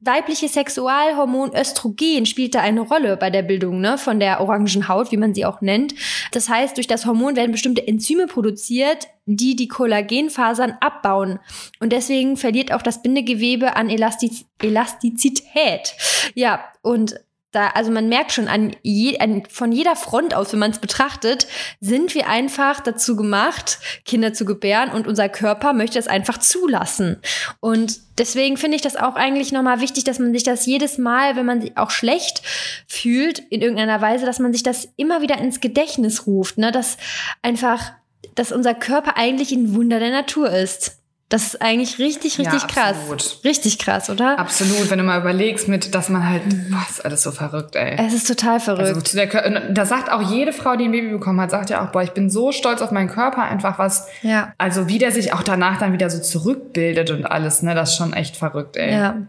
weibliche Sexualhormon Östrogen spielt da eine Rolle bei der Bildung ne, von der orangen Haut, wie man sie auch nennt. Das heißt, durch das Hormon werden bestimmte Enzyme produziert, die die Kollagenfasern abbauen. Und deswegen verliert auch das Bindegewebe an Elastiz Elastizität. Realität. Ja, und da, also man merkt schon an, je, an von jeder Front aus, wenn man es betrachtet, sind wir einfach dazu gemacht, Kinder zu gebären und unser Körper möchte es einfach zulassen. Und deswegen finde ich das auch eigentlich nochmal wichtig, dass man sich das jedes Mal, wenn man sich auch schlecht fühlt, in irgendeiner Weise, dass man sich das immer wieder ins Gedächtnis ruft, ne? dass einfach, dass unser Körper eigentlich ein Wunder der Natur ist. Das ist eigentlich richtig, richtig ja, krass. Richtig krass, oder? Absolut, wenn du mal überlegst, mit, dass man halt, was, alles so verrückt, ey. Es ist total verrückt. Also, der, da sagt auch jede Frau, die ein Baby bekommen hat, sagt ja auch, boah, ich bin so stolz auf meinen Körper, einfach was, ja. also wie der sich auch danach dann wieder so zurückbildet und alles, ne, das ist schon echt verrückt, ey. Ja.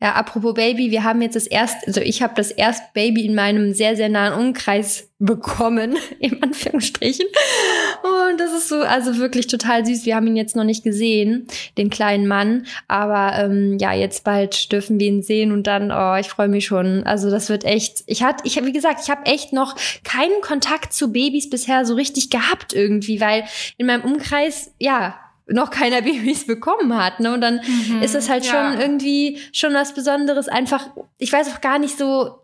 Ja, apropos Baby, wir haben jetzt das erste, also ich habe das erste Baby in meinem sehr, sehr nahen Umkreis bekommen, [LAUGHS] in Anführungsstrichen. Und das ist so, also wirklich total süß. Wir haben ihn jetzt noch nicht gesehen, den kleinen Mann. Aber ähm, ja, jetzt bald dürfen wir ihn sehen und dann, oh, ich freue mich schon. Also das wird echt. Ich hatte, ich wie gesagt, ich habe echt noch keinen Kontakt zu Babys bisher so richtig gehabt irgendwie, weil in meinem Umkreis, ja, noch keiner [LAUGHS] Babys bekommen hat. Ne? Und dann mhm, ist es halt ja. schon irgendwie schon was Besonderes. Einfach, ich weiß auch gar nicht so,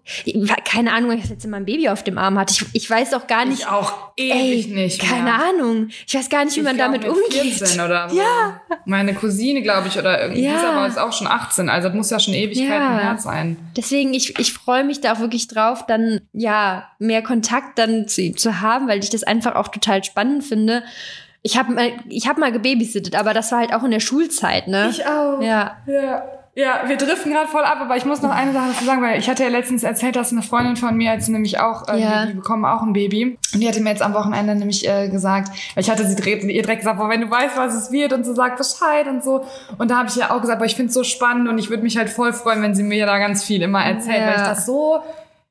keine Ahnung, ich jetzt immer ein Baby auf dem Arm hatte. Ich, ich weiß auch gar nicht. Ich auch ewig ey, nicht. Mehr. Keine Ahnung. Ich weiß gar nicht, wie ich man damit umgeht. 14 oder ja. Meine Cousine, glaube ich, oder irgendwie, ja. aber ist auch schon 18. Also das muss ja schon Ewigkeiten ja. her sein. Deswegen, ich, ich freue mich da auch wirklich drauf, dann ja mehr Kontakt dann zu ihm zu haben, weil ich das einfach auch total spannend finde. Ich habe mal, ich hab mal gebabysittet, aber das war halt auch in der Schulzeit, ne? Ich auch. Ja. Ja. Ja, wir driften gerade voll ab, aber ich muss noch eine Sache dazu sagen, weil ich hatte ja letztens erzählt, dass eine Freundin von mir jetzt nämlich auch, äh, ja. die, bekommen auch ein Baby. Und die hatte mir jetzt am Wochenende nämlich äh, gesagt, weil ich hatte sie direkt, ihr direkt gesagt, boah, wenn du weißt, was es wird und so sagt Bescheid und so. Und da habe ich ja auch gesagt, boah, ich finde es so spannend und ich würde mich halt voll freuen, wenn sie mir da ganz viel immer erzählt, ja. weil ich das so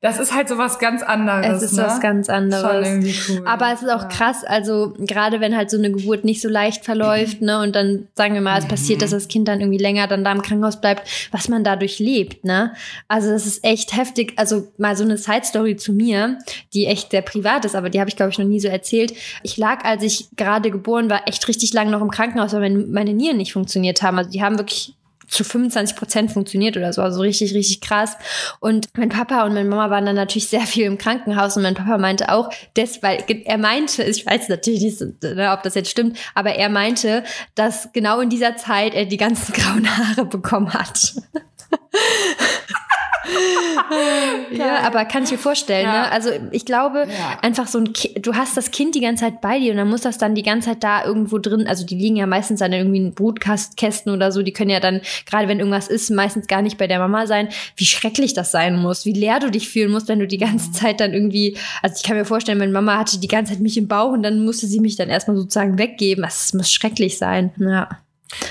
das ist halt so was ganz anderes. Es ist ne? was ganz anderes. Schon irgendwie cool. Aber es ist auch ja. krass, also gerade wenn halt so eine Geburt nicht so leicht verläuft, ne, und dann sagen wir mal, es passiert, dass das Kind dann irgendwie länger dann da im Krankenhaus bleibt, was man dadurch lebt, ne? Also das ist echt heftig. Also mal so eine Side Story zu mir, die echt sehr privat ist, aber die habe ich glaube ich noch nie so erzählt. Ich lag, als ich gerade geboren war, echt richtig lange noch im Krankenhaus, weil meine, meine Nieren nicht funktioniert haben. Also die haben wirklich zu 25 Prozent funktioniert oder so, also richtig, richtig krass. Und mein Papa und meine Mama waren dann natürlich sehr viel im Krankenhaus und mein Papa meinte auch, das, weil er meinte, ich weiß natürlich nicht, ne, ob das jetzt stimmt, aber er meinte, dass genau in dieser Zeit er die ganzen [LAUGHS] grauen Haare bekommen hat. [LAUGHS] ja, aber kann ich mir vorstellen, ja. ne? Also ich glaube, ja. einfach so ein kind, du hast das Kind die ganze Zeit bei dir und dann muss das dann die ganze Zeit da irgendwo drin, also die liegen ja meistens dann irgendwie in Brutkästen oder so, die können ja dann, gerade wenn irgendwas ist, meistens gar nicht bei der Mama sein, wie schrecklich das sein muss, wie leer du dich fühlen musst, wenn du die ganze mhm. Zeit dann irgendwie, also ich kann mir vorstellen, meine Mama hatte die ganze Zeit mich im Bauch und dann musste sie mich dann erstmal sozusagen weggeben. Das muss schrecklich sein, ja.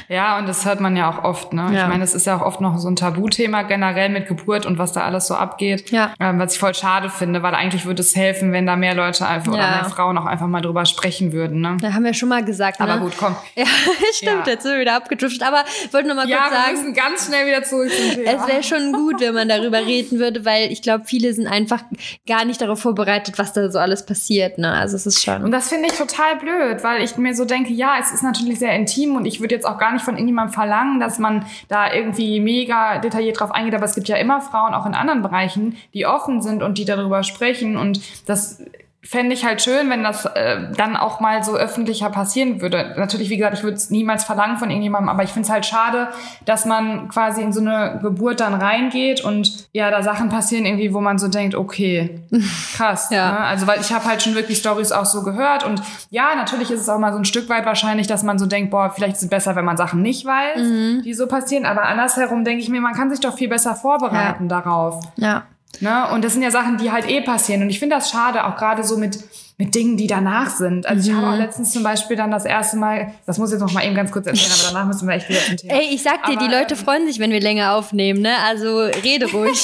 Ja, und das hört man ja auch oft. Ne? Ja. Ich meine, es ist ja auch oft noch so ein Tabuthema generell mit Geburt und was da alles so abgeht. Ja. Ähm, was ich voll schade finde, weil eigentlich würde es helfen, wenn da mehr Leute einfach ja. oder mehr Frauen auch einfach mal drüber sprechen würden. Ne? Da haben wir schon mal gesagt. Aber ne? gut, komm. Ja, [LAUGHS] stimmt, ja. jetzt sind wir wieder abgedriftet. Aber ich wollte noch mal ja, kurz sagen. wir müssen ganz schnell wieder zurück zum Thema. Es wäre schon gut, wenn man darüber reden würde, weil ich glaube, viele sind einfach gar nicht darauf vorbereitet, was da so alles passiert. Ne? Also es ist schon. Und das finde ich total blöd, weil ich mir so denke, ja, es ist natürlich sehr intim und ich würde jetzt auch gar nicht von irgendjemandem verlangen, dass man da irgendwie mega detailliert drauf eingeht, aber es gibt ja immer Frauen auch in anderen Bereichen, die offen sind und die darüber sprechen. Und das fände ich halt schön, wenn das äh, dann auch mal so öffentlicher passieren würde. Natürlich, wie gesagt, ich würde es niemals verlangen von irgendjemandem, aber ich finde es halt schade, dass man quasi in so eine Geburt dann reingeht und ja, da Sachen passieren irgendwie, wo man so denkt, okay, [LAUGHS] krass. ja. ne? Also weil ich habe halt schon wirklich Stories auch so gehört und ja, natürlich ist es auch mal so ein Stück weit wahrscheinlich, dass man so denkt, boah, vielleicht ist es besser, wenn man Sachen nicht weiß, mhm. die so passieren, aber andersherum denke ich mir, man kann sich doch viel besser vorbereiten ja. darauf. Ja. Ne? Und das sind ja Sachen, die halt eh passieren. Und ich finde das schade, auch gerade so mit, mit Dingen, die danach sind. Also mhm. ich habe auch mhm. letztens zum Beispiel dann das erste Mal, das muss ich jetzt noch mal eben ganz kurz erzählen, aber danach müssen wir echt wieder zum Thema. Ey, ich sag dir, aber, die Leute freuen sich, wenn wir länger aufnehmen, ne? Also rede ruhig.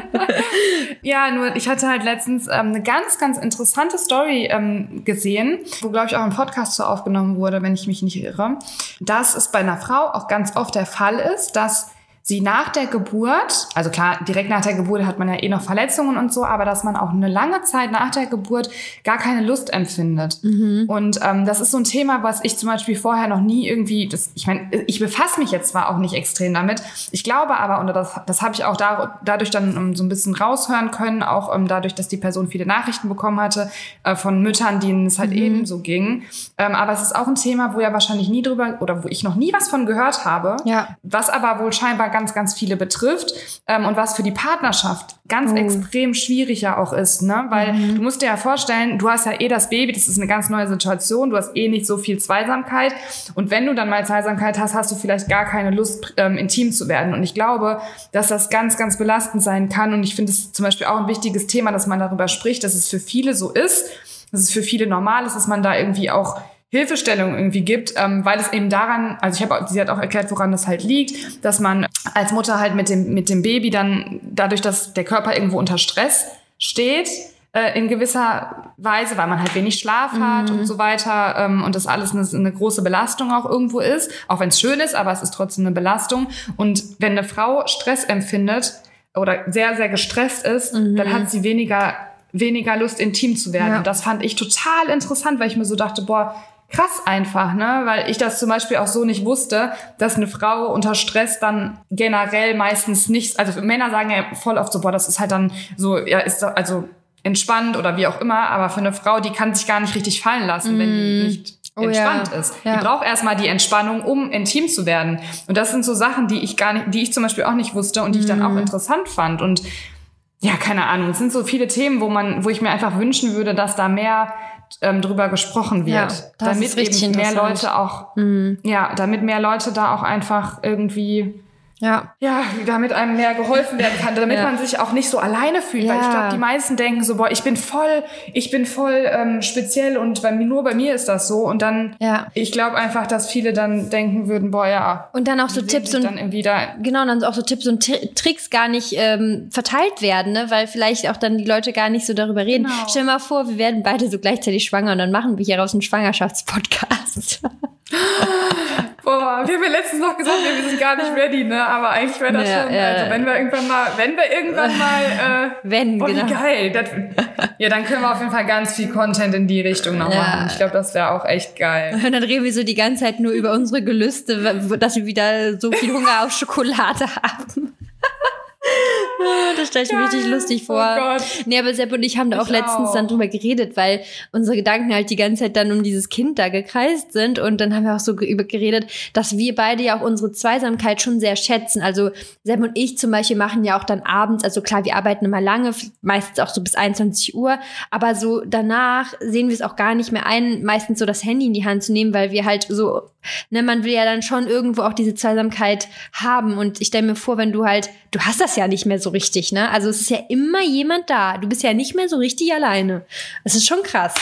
[LAUGHS] ja, nur ich hatte halt letztens ähm, eine ganz, ganz interessante Story ähm, gesehen, wo, glaube ich, auch ein Podcast so aufgenommen wurde, wenn ich mich nicht irre, dass es bei einer Frau auch ganz oft der Fall ist, dass sie nach der Geburt, also klar, direkt nach der Geburt hat man ja eh noch Verletzungen und so, aber dass man auch eine lange Zeit nach der Geburt gar keine Lust empfindet. Mhm. Und ähm, das ist so ein Thema, was ich zum Beispiel vorher noch nie irgendwie, das, ich meine, ich befasse mich jetzt zwar auch nicht extrem damit, ich glaube aber, und das, das habe ich auch da, dadurch dann um, so ein bisschen raushören können, auch um, dadurch, dass die Person viele Nachrichten bekommen hatte äh, von Müttern, denen es halt mhm. ebenso ging. Ähm, aber es ist auch ein Thema, wo ja wahrscheinlich nie drüber oder wo ich noch nie was von gehört habe, ja. was aber wohl scheinbar ganz, ganz viele betrifft ähm, und was für die Partnerschaft ganz oh. extrem schwierig ja auch ist, ne? Weil mhm. du musst dir ja vorstellen, du hast ja eh das Baby, das ist eine ganz neue Situation, du hast eh nicht so viel Zweisamkeit und wenn du dann mal Zweisamkeit hast, hast du vielleicht gar keine Lust, ähm, intim zu werden. Und ich glaube, dass das ganz, ganz belastend sein kann und ich finde es zum Beispiel auch ein wichtiges Thema, dass man darüber spricht, dass es für viele so ist, dass es für viele normal ist, dass man da irgendwie auch Hilfestellung irgendwie gibt, ähm, weil es eben daran, also ich habe, sie hat auch erklärt, woran das halt liegt, dass man als Mutter halt mit dem mit dem Baby dann dadurch, dass der Körper irgendwo unter Stress steht, äh, in gewisser Weise, weil man halt wenig Schlaf hat mhm. und so weiter ähm, und das alles eine, eine große Belastung auch irgendwo ist, auch wenn es schön ist, aber es ist trotzdem eine Belastung. Und wenn eine Frau Stress empfindet oder sehr sehr gestresst ist, mhm. dann hat sie weniger weniger Lust, intim zu werden. Ja. Und das fand ich total interessant, weil ich mir so dachte, boah, krass einfach, ne? Weil ich das zum Beispiel auch so nicht wusste, dass eine Frau unter Stress dann generell meistens nicht, also Männer sagen ja voll oft so, boah, das ist halt dann so, ja, ist also entspannt oder wie auch immer, aber für eine Frau, die kann sich gar nicht richtig fallen lassen, mm. wenn die mm. nicht oh, entspannt ja. ist. Ja. Die braucht erstmal die Entspannung, um intim zu werden. Und das sind so Sachen, die ich gar nicht, die ich zum Beispiel auch nicht wusste und die ich dann auch mm. interessant fand. Und ja, keine Ahnung, es sind so viele Themen, wo man, wo ich mir einfach wünschen würde, dass da mehr ähm, drüber gesprochen wird, ja, damit eben mehr Leute auch, mhm. ja, damit mehr Leute da auch einfach irgendwie ja. Ja, damit einem mehr geholfen werden kann, damit ja. man sich auch nicht so alleine fühlt. Ja. Weil ich glaube, die meisten denken so, boah, ich bin voll, ich bin voll ähm, speziell und bei mir, nur bei mir ist das so. Und dann, ja. ich glaube einfach, dass viele dann denken würden, boah, ja. Und dann auch so Tipps und da genau, dann auch so Tipps und Tricks gar nicht ähm, verteilt werden, ne? weil vielleicht auch dann die Leute gar nicht so darüber reden. Genau. Stell dir mal vor, wir werden beide so gleichzeitig schwanger und dann machen wir hieraus einen Schwangerschaftspodcast. [LAUGHS] [GASPS] Boah, wir haben ja letztens noch gesagt, wir sind gar nicht ready, ne? Aber eigentlich wäre das ja, schon, ja. also wenn wir irgendwann mal, wenn wir irgendwann mal, äh, [LAUGHS] wenn, boah, genau. wie geil. Das, ja, dann können wir auf jeden Fall ganz viel Content in die Richtung noch machen. Ich glaube, das wäre auch echt geil. [LAUGHS] Und dann reden wir so die ganze Zeit nur über unsere Gelüste, dass wir wieder so viel Hunger auf Schokolade [LAUGHS] haben. Das stelle ich mir richtig lustig vor. Oh Gott. Nee, aber Sepp und ich haben da auch ich letztens auch. dann drüber geredet, weil unsere Gedanken halt die ganze Zeit dann um dieses Kind da gekreist sind. Und dann haben wir auch so über geredet, dass wir beide ja auch unsere Zweisamkeit schon sehr schätzen. Also Sepp und ich zum Beispiel machen ja auch dann abends, also klar, wir arbeiten immer lange, meistens auch so bis 21 Uhr, aber so danach sehen wir es auch gar nicht mehr ein, meistens so das Handy in die Hand zu nehmen, weil wir halt so, ne, man will ja dann schon irgendwo auch diese Zweisamkeit haben. Und ich stelle mir vor, wenn du halt, du hast das ja nicht mehr so richtig, ne? Also es ist ja immer jemand da. Du bist ja nicht mehr so richtig alleine. Es ist schon krass.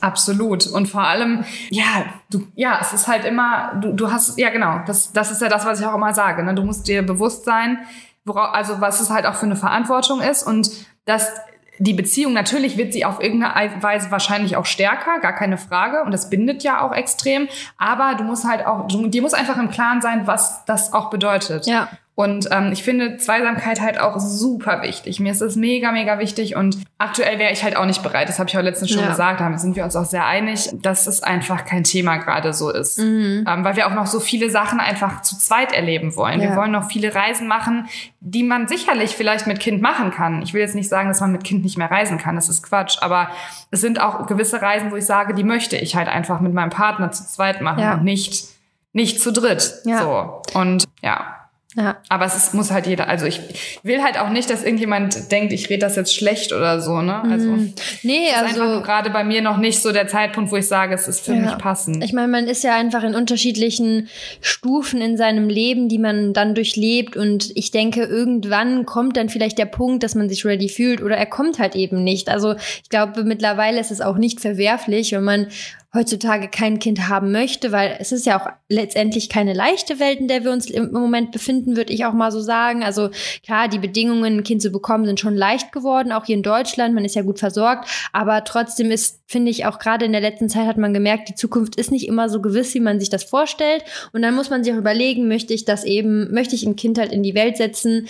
Absolut. Und vor allem, ja, du, ja, es ist halt immer, du, du hast, ja genau, das, das ist ja das, was ich auch immer sage. Ne? Du musst dir bewusst sein, worauf, also was es halt auch für eine Verantwortung ist und dass die Beziehung, natürlich wird sie auf irgendeine Weise wahrscheinlich auch stärker, gar keine Frage. Und das bindet ja auch extrem. Aber du musst halt auch, du, dir muss einfach im Klaren sein, was das auch bedeutet. Ja. Und ähm, ich finde Zweisamkeit halt auch super wichtig. Mir ist das mega, mega wichtig. Und aktuell wäre ich halt auch nicht bereit. Das habe ich auch letztens schon ja. gesagt. Da sind wir uns auch sehr einig, dass es einfach kein Thema gerade so ist. Mhm. Ähm, weil wir auch noch so viele Sachen einfach zu zweit erleben wollen. Ja. Wir wollen noch viele Reisen machen, die man sicherlich vielleicht mit Kind machen kann. Ich will jetzt nicht sagen, dass man mit Kind nicht mehr reisen kann. Das ist Quatsch. Aber es sind auch gewisse Reisen, wo ich sage, die möchte ich halt einfach mit meinem Partner zu zweit machen ja. und nicht, nicht zu dritt. Ja. So. Und ja. Ja. Aber es ist, muss halt jeder, also ich will halt auch nicht, dass irgendjemand denkt, ich rede das jetzt schlecht oder so, ne? Also, mm. nee, also gerade bei mir noch nicht so der Zeitpunkt, wo ich sage, es ist für ja. mich passend. Ich meine, man ist ja einfach in unterschiedlichen Stufen in seinem Leben, die man dann durchlebt und ich denke, irgendwann kommt dann vielleicht der Punkt, dass man sich ready fühlt oder er kommt halt eben nicht. Also ich glaube, mittlerweile ist es auch nicht verwerflich, wenn man heutzutage kein Kind haben möchte, weil es ist ja auch letztendlich keine leichte Welt, in der wir uns im Moment befinden, würde ich auch mal so sagen. Also klar, die Bedingungen, ein Kind zu bekommen, sind schon leicht geworden, auch hier in Deutschland. Man ist ja gut versorgt, aber trotzdem ist, finde ich, auch gerade in der letzten Zeit hat man gemerkt, die Zukunft ist nicht immer so gewiss, wie man sich das vorstellt. Und dann muss man sich auch überlegen, möchte ich das eben, möchte ich ein Kind halt in die Welt setzen,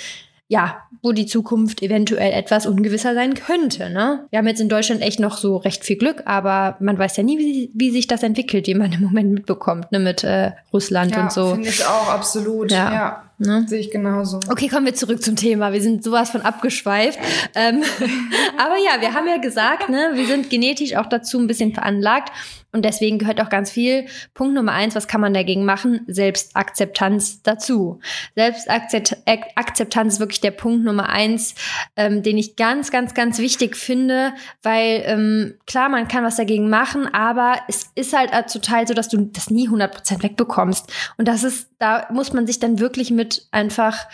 ja, wo die Zukunft eventuell etwas ungewisser sein könnte. Ne? Wir haben jetzt in Deutschland echt noch so recht viel Glück, aber man weiß ja nie, wie, wie sich das entwickelt, wie man im Moment mitbekommt, ne, mit äh, Russland ja, und so. Finde ich auch, absolut. Ja. ja. Ne? Sehe ich genauso. Okay, kommen wir zurück zum Thema. Wir sind sowas von abgeschweift. ähm, [LAUGHS] aber ja, wir haben ja gesagt, ne, wir sind genetisch auch dazu ein bisschen veranlagt. Und deswegen gehört auch ganz viel. Punkt Nummer eins, was kann man dagegen machen? Selbstakzeptanz dazu. Selbstakzeptanz ist wirklich der Punkt Nummer eins, ähm, den ich ganz, ganz, ganz wichtig finde, weil ähm, klar, man kann was dagegen machen, aber es ist halt total so, dass du das nie 100% wegbekommst. Und das ist, da muss man sich dann wirklich mit einfach,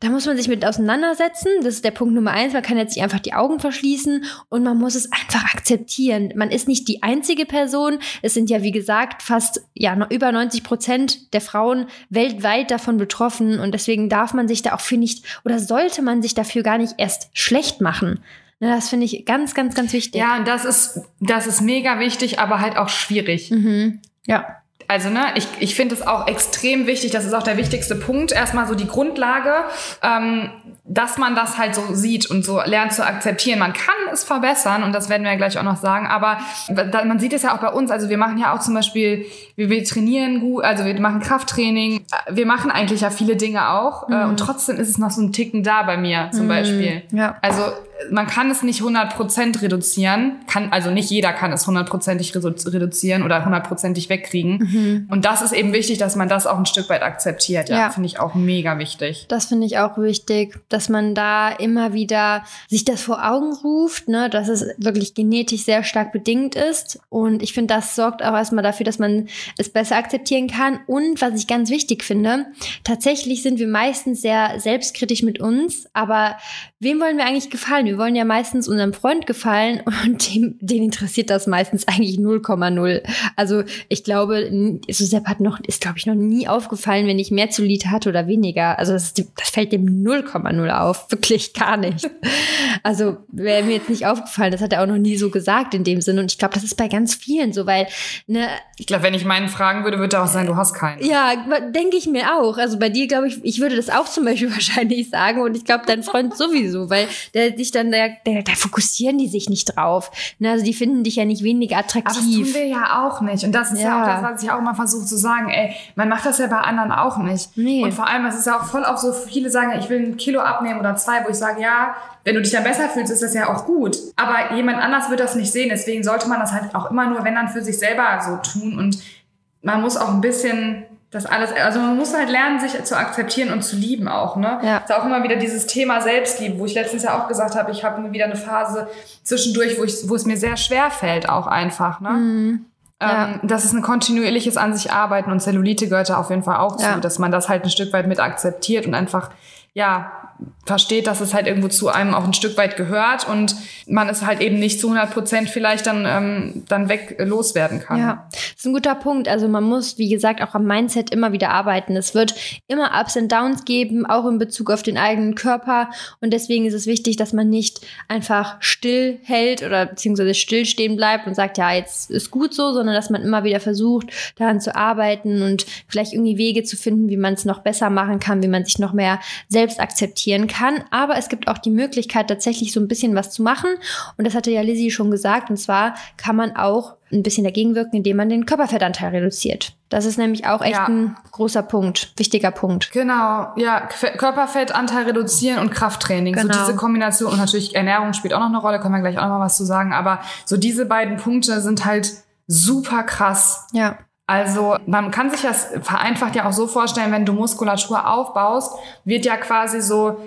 da muss man sich mit auseinandersetzen. Das ist der Punkt Nummer eins. Man kann jetzt nicht einfach die Augen verschließen und man muss es einfach akzeptieren. Man ist nicht die einzige Person, es sind ja, wie gesagt, fast ja, über 90 Prozent der Frauen weltweit davon betroffen. Und deswegen darf man sich da auch für nicht oder sollte man sich dafür gar nicht erst schlecht machen. Ne, das finde ich ganz, ganz, ganz wichtig. Ja, und das ist, das ist mega wichtig, aber halt auch schwierig. Mhm. Ja. Also, ne, ich, ich finde es auch extrem wichtig, das ist auch der wichtigste Punkt, erstmal so die Grundlage, ähm, dass man das halt so sieht und so lernt zu akzeptieren. Man kann es verbessern und das werden wir ja gleich auch noch sagen, aber man sieht es ja auch bei uns. Also wir machen ja auch zum Beispiel, wir, wir trainieren gut, also wir machen Krafttraining, wir machen eigentlich ja viele Dinge auch äh, mhm. und trotzdem ist es noch so ein Ticken da bei mir zum mhm. Beispiel. Ja. Also man kann es nicht 100% reduzieren, kann, also nicht jeder kann es 100%ig reduzieren oder 100%ig wegkriegen. Mhm. Und das ist eben wichtig, dass man das auch ein Stück weit akzeptiert. Ja, ja. finde ich auch mega wichtig. Das finde ich auch wichtig, dass man da immer wieder sich das vor Augen ruft, ne, dass es wirklich genetisch sehr stark bedingt ist. Und ich finde, das sorgt auch erstmal dafür, dass man es besser akzeptieren kann. Und was ich ganz wichtig finde, tatsächlich sind wir meistens sehr selbstkritisch mit uns, aber wem wollen wir eigentlich gefallen? Wir wollen ja meistens unserem Freund gefallen [LAUGHS] und dem, den interessiert das meistens eigentlich 0,0. Also ich glaube, Sepp hat noch, ist glaube ich noch nie aufgefallen, wenn ich mehr Zellulite hatte oder weniger. Also das, das fällt dem 0,0 auf. [LAUGHS] Wirklich gar nicht. Also wäre mir jetzt nicht aufgefallen. Das hat er auch noch nie so gesagt in dem Sinne. Und ich glaube, das ist bei ganz vielen so, weil, ne. Ich glaube, wenn ich meinen fragen würde, würde er auch sagen, du hast keinen. Ja, denke ich mir auch. Also bei dir, glaube ich, ich würde das auch zum Beispiel [LAUGHS] wahrscheinlich sagen. Und ich glaube, dein Freund sowieso, weil der dich dann, da, da fokussieren die sich nicht drauf. Ne, also die finden dich ja nicht weniger attraktiv. Aber das tun wir ja auch nicht. Und das ist ja, ja auch das, was ich auch immer versuche zu sagen. Ey, man macht das ja bei anderen auch nicht. Nee. Und vor allem, es ist ja auch voll auf so viele sagen, ich will ein Kilo abnehmen oder zwei, wo ich sage, ja, wenn du dich dann besser fühlst, ist das ja auch gut. Aber jemand anders wird das nicht sehen. Deswegen sollte man das halt auch immer nur, wenn dann für sich selber so tun. Und man muss auch ein bisschen das alles, also man muss halt lernen, sich zu akzeptieren und zu lieben auch, ne? Ja. Ist auch immer wieder dieses Thema Selbstliebe, wo ich letztens ja auch gesagt habe, ich habe wieder eine Phase zwischendurch, wo ich, wo es mir sehr schwer fällt, auch einfach, ne? Mhm. Ja. Ähm, das ist ein kontinuierliches an sich arbeiten und Zellulite gehört da auf jeden Fall auch zu, ja. dass man das halt ein Stück weit mit akzeptiert und einfach, ja, versteht, dass es halt irgendwo zu einem auch ein Stück weit gehört und man es halt eben nicht zu 100 Prozent vielleicht dann, ähm, dann weg loswerden kann. Ja, das ist ein guter Punkt. Also man muss, wie gesagt, auch am Mindset immer wieder arbeiten. Es wird immer Ups und Downs geben, auch in Bezug auf den eigenen Körper und deswegen ist es wichtig, dass man nicht einfach still hält oder beziehungsweise stillstehen bleibt und sagt, ja, jetzt ist gut so, sondern dass man immer wieder versucht, daran zu arbeiten und vielleicht irgendwie Wege zu finden, wie man es noch besser machen kann, wie man sich noch mehr selbst akzeptieren kann kann. Aber es gibt auch die Möglichkeit, tatsächlich so ein bisschen was zu machen. Und das hatte ja Lizzie schon gesagt. Und zwar kann man auch ein bisschen dagegen wirken, indem man den Körperfettanteil reduziert. Das ist nämlich auch echt ja. ein großer Punkt, wichtiger Punkt. Genau, ja, Körperfettanteil reduzieren und Krafttraining. Genau. So diese Kombination und natürlich Ernährung spielt auch noch eine Rolle, können wir gleich auch noch mal was zu sagen. Aber so diese beiden Punkte sind halt super krass. Ja. Also man kann sich das vereinfacht ja auch so vorstellen, wenn du Muskulatur aufbaust, wird ja quasi so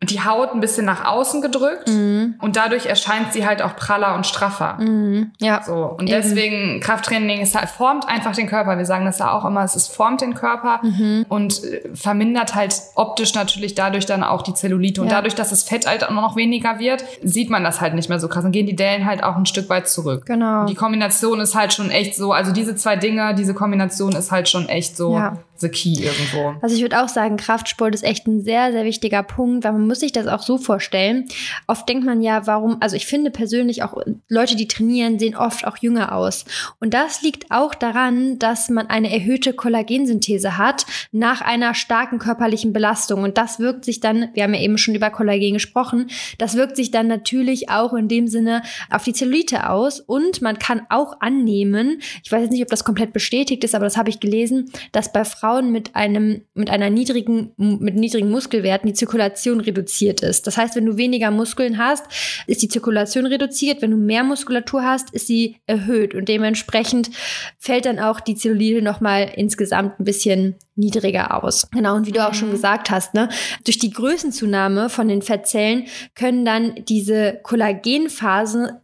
die Haut ein bisschen nach außen gedrückt mhm. und dadurch erscheint sie halt auch praller und straffer. Mhm. Ja. So. Und Eben. deswegen Krafttraining ist halt, formt einfach den Körper. Wir sagen das ja auch immer, es ist, formt den Körper mhm. und äh, vermindert halt optisch natürlich dadurch dann auch die Zellulite. Und ja. dadurch, dass das Fett halt auch noch weniger wird, sieht man das halt nicht mehr so krass. Dann gehen die Dellen halt auch ein Stück weit zurück. Genau. Und die Kombination ist halt schon echt so, also diese zwei Dinge, diese Kombination ist halt schon echt so. Ja the key irgendwo. Also ich würde auch sagen, Kraftsport ist echt ein sehr, sehr wichtiger Punkt, weil man muss sich das auch so vorstellen. Oft denkt man ja, warum, also ich finde persönlich auch Leute, die trainieren, sehen oft auch jünger aus. Und das liegt auch daran, dass man eine erhöhte Kollagensynthese hat nach einer starken körperlichen Belastung. Und das wirkt sich dann, wir haben ja eben schon über Kollagen gesprochen, das wirkt sich dann natürlich auch in dem Sinne auf die Zellulite aus. Und man kann auch annehmen, ich weiß jetzt nicht, ob das komplett bestätigt ist, aber das habe ich gelesen, dass bei Frauen Frauen mit einem, mit einer niedrigen, mit niedrigen Muskelwerten die Zirkulation reduziert ist. Das heißt, wenn du weniger Muskeln hast, ist die Zirkulation reduziert. Wenn du mehr Muskulatur hast, ist sie erhöht und dementsprechend fällt dann auch die Zellulite nochmal insgesamt ein bisschen niedriger aus. Genau, und wie du auch schon mhm. gesagt hast, ne, durch die Größenzunahme von den Fettzellen können dann diese Kollagenfasern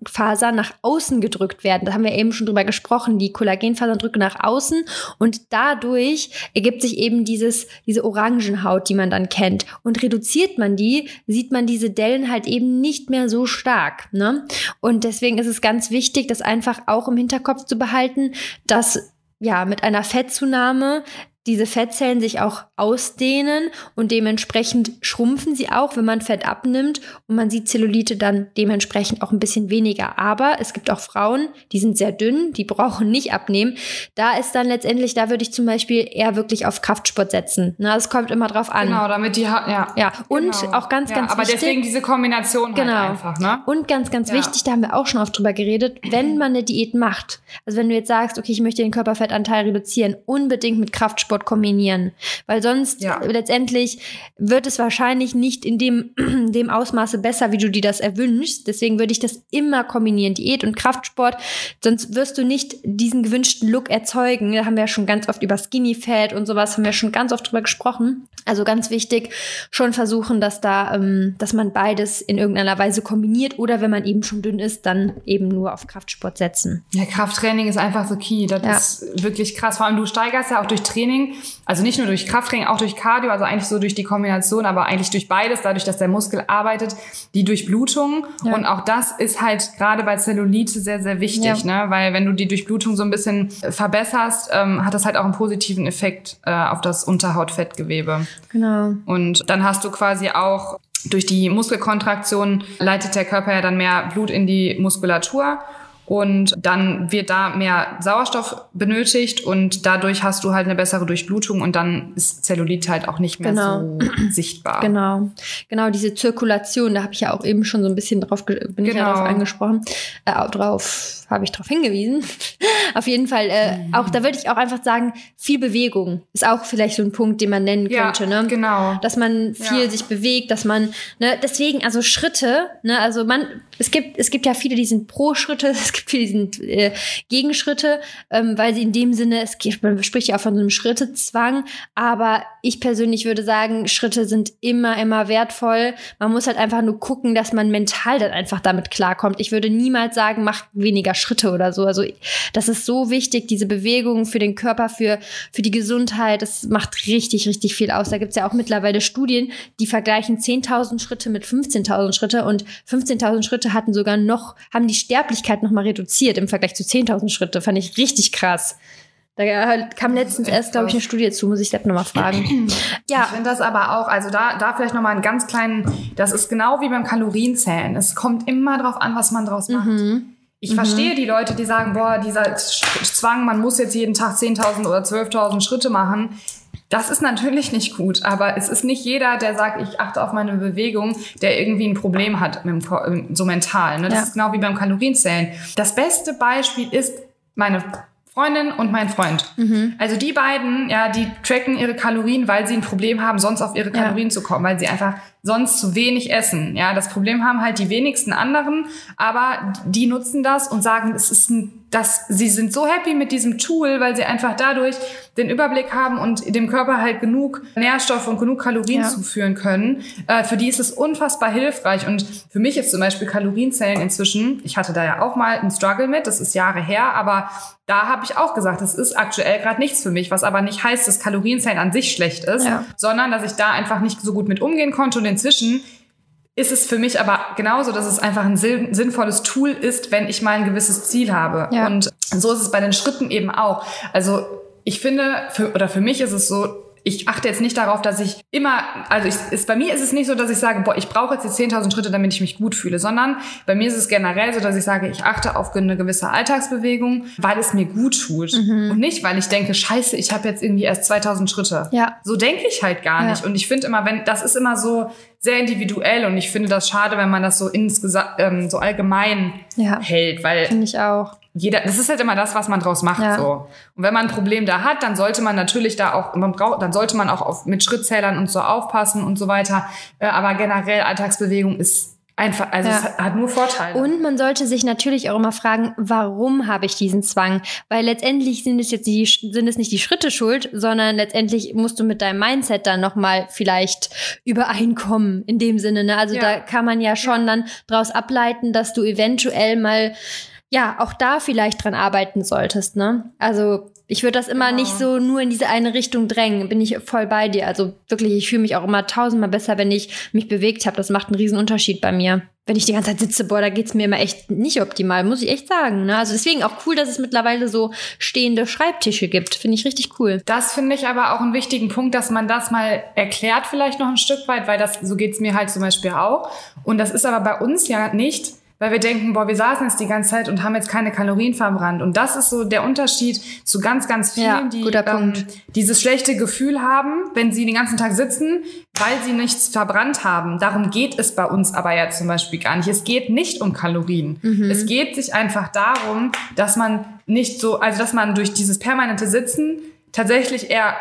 nach außen gedrückt werden. Da haben wir eben schon drüber gesprochen. Die Kollagenfasern drücken nach außen und dadurch ergibt sich eben dieses, diese Orangenhaut, die man dann kennt. Und reduziert man die, sieht man diese Dellen halt eben nicht mehr so stark. Ne? Und deswegen ist es ganz wichtig, das einfach auch im Hinterkopf zu behalten, dass ja, mit einer Fettzunahme diese Fettzellen sich auch ausdehnen und dementsprechend schrumpfen sie auch, wenn man Fett abnimmt und man sieht Zellulite dann dementsprechend auch ein bisschen weniger. Aber es gibt auch Frauen, die sind sehr dünn, die [LAUGHS] brauchen nicht abnehmen. Da ist dann letztendlich, da würde ich zum Beispiel eher wirklich auf Kraftsport setzen. Na, es kommt immer drauf an. Genau, damit die, ja. Ja, und genau. auch ganz, ja, ganz aber wichtig. Aber deswegen diese Kombination halt genau. einfach, ne? Und ganz, ganz ja. wichtig, da haben wir auch schon oft drüber geredet, wenn man eine Diät macht, also wenn du jetzt sagst, okay, ich möchte den Körperfettanteil reduzieren, unbedingt mit Kraftsport Sport kombinieren. Weil sonst ja. letztendlich wird es wahrscheinlich nicht in dem, [CLEARS THROAT] dem Ausmaße besser, wie du dir das erwünschst. Deswegen würde ich das immer kombinieren, Diät und Kraftsport. Sonst wirst du nicht diesen gewünschten Look erzeugen. Da haben wir ja schon ganz oft über Skinny Fat und sowas, haben wir schon ganz oft drüber gesprochen. Also ganz wichtig, schon versuchen, dass da, ähm, dass man beides in irgendeiner Weise kombiniert oder wenn man eben schon dünn ist, dann eben nur auf Kraftsport setzen. Ja, Krafttraining ist einfach so key. Das ja. ist wirklich krass. Vor allem du steigerst ja auch durch Training also nicht nur durch Krafttraining, auch durch Cardio, also eigentlich so durch die Kombination, aber eigentlich durch beides, dadurch, dass der Muskel arbeitet, die Durchblutung. Ja. Und auch das ist halt gerade bei Zellulite sehr, sehr wichtig, ja. ne? weil wenn du die Durchblutung so ein bisschen verbesserst, ähm, hat das halt auch einen positiven Effekt äh, auf das Unterhautfettgewebe. Genau. Und dann hast du quasi auch durch die Muskelkontraktion leitet der Körper ja dann mehr Blut in die Muskulatur und dann wird da mehr Sauerstoff benötigt und dadurch hast du halt eine bessere Durchblutung und dann ist Zellulit halt auch nicht mehr genau. so [CLEARS THROAT] sichtbar. Genau, genau diese Zirkulation, da habe ich ja auch eben schon so ein bisschen drauf bin genau. ich ja drauf genau. angesprochen, äh, drauf habe ich darauf hingewiesen. [LAUGHS] Auf jeden Fall, äh, mhm. auch da würde ich auch einfach sagen, viel Bewegung ist auch vielleicht so ein Punkt, den man nennen könnte, ja, ne? Genau. Dass man viel ja. sich bewegt, dass man, ne, deswegen also Schritte, ne, also man, es gibt es gibt ja viele, die sind pro Schritte, [LAUGHS] gibt viele, sind äh, Gegenschritte, ähm, weil sie in dem Sinne, es geht, man spricht ja auch von so einem Schrittezwang, aber ich persönlich würde sagen, Schritte sind immer, immer wertvoll. Man muss halt einfach nur gucken, dass man mental dann einfach damit klarkommt. Ich würde niemals sagen, mach weniger Schritte oder so. Also das ist so wichtig, diese Bewegung für den Körper, für, für die Gesundheit. Das macht richtig, richtig viel aus. Da gibt es ja auch mittlerweile Studien, die vergleichen 10.000 Schritte mit 15.000 Schritte und 15.000 Schritte hatten sogar noch, haben die Sterblichkeit noch mal reduziert im Vergleich zu 10.000 Schritte. Fand ich richtig krass. Da kam letztens erst, glaube ich, eine Studie zu, muss ich selbst nochmal fragen. [CLEARS THROAT] ja. Ich finde das aber auch, also da, da vielleicht nochmal einen ganz kleinen, das ist genau wie beim Kalorienzählen. Es kommt immer drauf an, was man draus macht. Mhm. Ich mhm. verstehe die Leute, die sagen, boah, dieser Zwang, man muss jetzt jeden Tag 10.000 oder 12.000 Schritte machen. Das ist natürlich nicht gut, aber es ist nicht jeder, der sagt, ich achte auf meine Bewegung, der irgendwie ein Problem hat, mit dem, so mental. Ne? Das ja. ist genau wie beim Kalorienzählen. Das beste Beispiel ist meine Freundin und mein Freund. Mhm. Also die beiden, ja, die tracken ihre Kalorien, weil sie ein Problem haben, sonst auf ihre Kalorien ja. zu kommen, weil sie einfach sonst zu wenig essen. Ja, das Problem haben halt die wenigsten anderen, aber die nutzen das und sagen, es ist ein dass sie sind so happy mit diesem Tool, weil sie einfach dadurch den Überblick haben und dem Körper halt genug Nährstoffe und genug Kalorien ja. zuführen können. Äh, für die ist es unfassbar hilfreich. Und für mich ist zum Beispiel Kalorienzellen inzwischen, ich hatte da ja auch mal einen Struggle mit, das ist Jahre her, aber da habe ich auch gesagt, das ist aktuell gerade nichts für mich, was aber nicht heißt, dass Kalorienzellen an sich schlecht ist, ja. sondern dass ich da einfach nicht so gut mit umgehen konnte und inzwischen ist es für mich aber genauso, dass es einfach ein sinnvolles Tool ist, wenn ich mal ein gewisses Ziel habe. Ja. Und so ist es bei den Schritten eben auch. Also ich finde, für, oder für mich ist es so, ich achte jetzt nicht darauf, dass ich immer, also ich, ist, bei mir ist es nicht so, dass ich sage, boah, ich brauche jetzt die 10.000 Schritte, damit ich mich gut fühle, sondern bei mir ist es generell so, dass ich sage, ich achte auf eine gewisse Alltagsbewegung, weil es mir gut tut mhm. und nicht, weil ich denke, scheiße, ich habe jetzt irgendwie erst 2.000 Schritte. Ja. So denke ich halt gar nicht. Und ich finde immer, wenn das ist immer so sehr individuell und ich finde das schade, wenn man das so insgesamt ähm, so allgemein ja. hält, weil finde ich auch jeder, das ist halt immer das, was man draus macht, ja. so. Und wenn man ein Problem da hat, dann sollte man natürlich da auch, man braucht, dann sollte man auch auf, mit Schrittzählern und so aufpassen und so weiter. Äh, aber generell Alltagsbewegung ist Einfach, also ja. es hat nur Vorteile. Und man sollte sich natürlich auch immer fragen, warum habe ich diesen Zwang? Weil letztendlich sind es jetzt die, sind es nicht die Schritte schuld, sondern letztendlich musst du mit deinem Mindset dann nochmal vielleicht übereinkommen in dem Sinne. Ne? Also ja. da kann man ja schon dann daraus ableiten, dass du eventuell mal ja auch da vielleicht dran arbeiten solltest. Ne? Also ich würde das immer genau. nicht so nur in diese eine Richtung drängen. Bin ich voll bei dir. Also wirklich, ich fühle mich auch immer tausendmal besser, wenn ich mich bewegt habe. Das macht einen riesen Unterschied bei mir. Wenn ich die ganze Zeit sitze, boah, da geht's mir immer echt nicht optimal, muss ich echt sagen. Ne? Also deswegen auch cool, dass es mittlerweile so stehende Schreibtische gibt. Finde ich richtig cool. Das finde ich aber auch einen wichtigen Punkt, dass man das mal erklärt vielleicht noch ein Stück weit, weil das so geht's mir halt zum Beispiel auch. Und das ist aber bei uns ja nicht weil wir denken, boah, wir saßen jetzt die ganze Zeit und haben jetzt keine Kalorien verbrannt. Und das ist so der Unterschied zu ganz, ganz vielen, ja, die ähm, dieses schlechte Gefühl haben, wenn sie den ganzen Tag sitzen, weil sie nichts verbrannt haben. Darum geht es bei uns aber ja zum Beispiel gar nicht. Es geht nicht um Kalorien. Mhm. Es geht sich einfach darum, dass man nicht so, also dass man durch dieses permanente Sitzen tatsächlich eher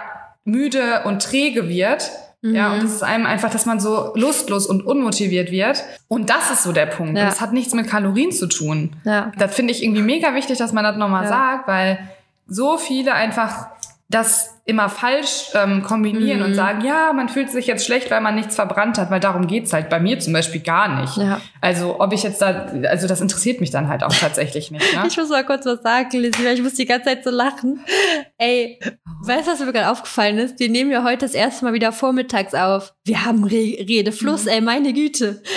müde und träge wird ja, und es mhm. ist einem einfach, dass man so lustlos und unmotiviert wird. Und das ist so der Punkt. Ja. Und das hat nichts mit Kalorien zu tun. Ja. Das finde ich irgendwie mega wichtig, dass man das nochmal ja. sagt, weil so viele einfach das immer falsch ähm, kombinieren mhm. und sagen, ja, man fühlt sich jetzt schlecht, weil man nichts verbrannt hat, weil darum geht's halt bei mir zum Beispiel gar nicht. Ja. Also ob ich jetzt da, also das interessiert mich dann halt auch tatsächlich nicht. Ne? [LAUGHS] ich muss mal kurz was sagen, Lizzie, weil ich muss die ganze Zeit so lachen. Ey, weißt du, was mir gerade aufgefallen ist? Wir nehmen ja heute das erste Mal wieder vormittags auf. Wir haben Re Redefluss, mhm. ey, meine Güte. [LAUGHS]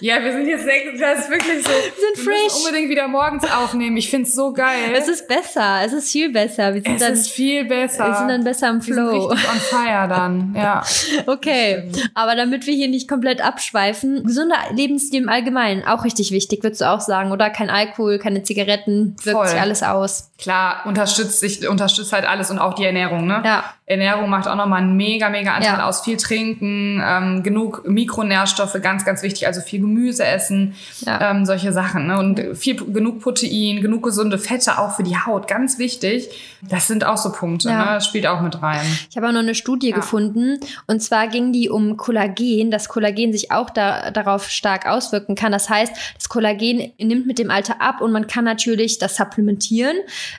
Ja, wir sind jetzt, das ist wirklich so. Wir sind fresh. Wir unbedingt wieder morgens aufnehmen. Ich find's so geil. Es ist besser. Es ist viel besser. Wir sind es dann, ist viel besser. Dann besser im Flow. Richtig on fire dann, ja. [LAUGHS] Okay. Aber damit wir hier nicht komplett abschweifen, gesunder Lebensstil im Allgemeinen, auch richtig wichtig, würdest du auch sagen, oder? Kein Alkohol, keine Zigaretten, wirkt Voll. sich alles aus. Klar, unterstützt sich, unterstützt halt alles und auch die Ernährung, ne? Ja. Ernährung macht auch nochmal einen mega, mega Anteil ja. aus. Viel trinken, ähm, genug Mikronährstoffe, ganz, ganz wichtig. Also viel Gemüse essen, ja. ähm, solche Sachen. Ne? Und viel, genug Protein, genug gesunde Fette auch für die Haut, ganz wichtig. Das sind auch so Punkte, ja. ne? Spielt auch mit rein. Ich habe auch noch eine Studie gefunden und zwar ging die um Kollagen, dass Kollagen sich auch da, darauf stark auswirken kann. Das heißt, das Kollagen nimmt mit dem Alter ab und man kann natürlich das supplementieren.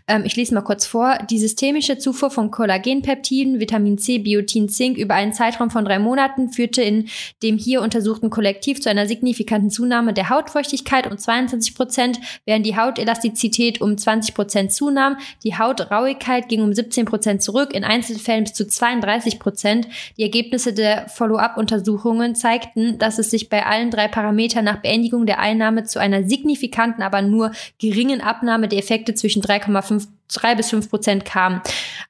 Ähm, ich lese mal kurz vor. Die systemische Zufuhr von Kollagenpeptiden Peptiden, Vitamin C, Biotin, Zink über einen Zeitraum von drei Monaten führte in dem hier untersuchten Kollektiv zu einer signifikanten Zunahme der Hautfeuchtigkeit um 22 Prozent, während die Hautelastizität um 20 Prozent zunahm. Die Hautrauigkeit ging um 17 Prozent zurück, in Einzelfällen bis zu 32 Prozent. Die Ergebnisse der Follow-up-Untersuchungen zeigten, dass es sich bei allen drei Parametern nach Beendigung der Einnahme zu einer signifikanten, aber nur geringen Abnahme der Effekte zwischen 3,5 drei bis fünf Prozent kam.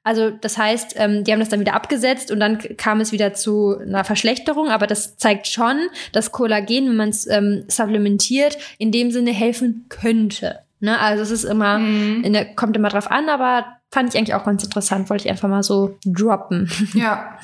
Also das heißt, ähm, die haben das dann wieder abgesetzt und dann kam es wieder zu einer Verschlechterung, aber das zeigt schon, dass Kollagen, wenn man es ähm, supplementiert, in dem Sinne helfen könnte. Ne? Also es ist immer, mhm. der, kommt immer drauf an, aber Fand ich eigentlich auch ganz interessant, wollte ich einfach mal so droppen. [LAUGHS] Ja,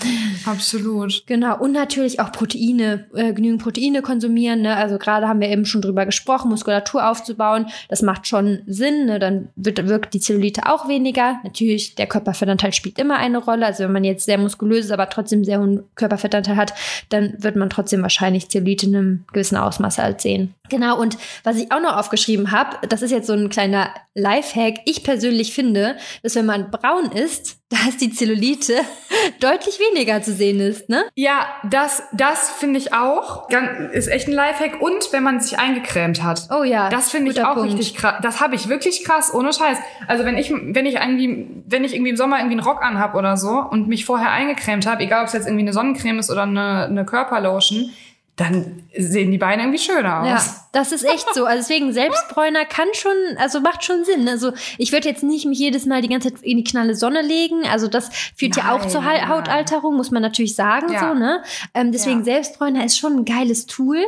absolut. Genau. Und natürlich auch Proteine, äh, genügend Proteine konsumieren. Ne? Also gerade haben wir eben schon drüber gesprochen, Muskulatur aufzubauen. Das macht schon Sinn. Ne? Dann wird, wirkt die Zellulite auch weniger. Natürlich, der Körperfettanteil spielt immer eine Rolle. Also wenn man jetzt sehr muskulös ist, aber trotzdem sehr hohen Körperfettanteil hat, dann wird man trotzdem wahrscheinlich Zellulite in einem gewissen Ausmaß halt sehen. Genau, und was ich auch noch aufgeschrieben habe, das ist jetzt so ein kleiner Lifehack. Ich persönlich finde, dass wenn man braun ist, [LAUGHS] da ist die Zellulite [LAUGHS] deutlich weniger zu sehen ist, ne? Ja, das, das finde ich auch. Ist echt ein Lifehack. Und wenn man sich eingecremt hat. Oh ja. Das finde ich auch Punkt. richtig krass. Das habe ich wirklich krass, ohne Scheiß. Also wenn ich, wenn ich irgendwie, wenn ich irgendwie im Sommer irgendwie einen Rock anhab oder so und mich vorher eingecremt habe, egal ob es jetzt irgendwie eine Sonnencreme ist oder eine, eine Körperlotion, dann sehen die Beine irgendwie schöner aus. Ja, das ist echt so. Also deswegen Selbstbräuner [LAUGHS] kann schon, also macht schon Sinn. Also ich würde jetzt nicht mich jedes Mal die ganze Zeit in die knalle Sonne legen. Also das führt nein, ja auch zur nein. Hautalterung, muss man natürlich sagen, ja. so, ne? Ähm, deswegen ja. Selbstbräuner ist schon ein geiles Tool.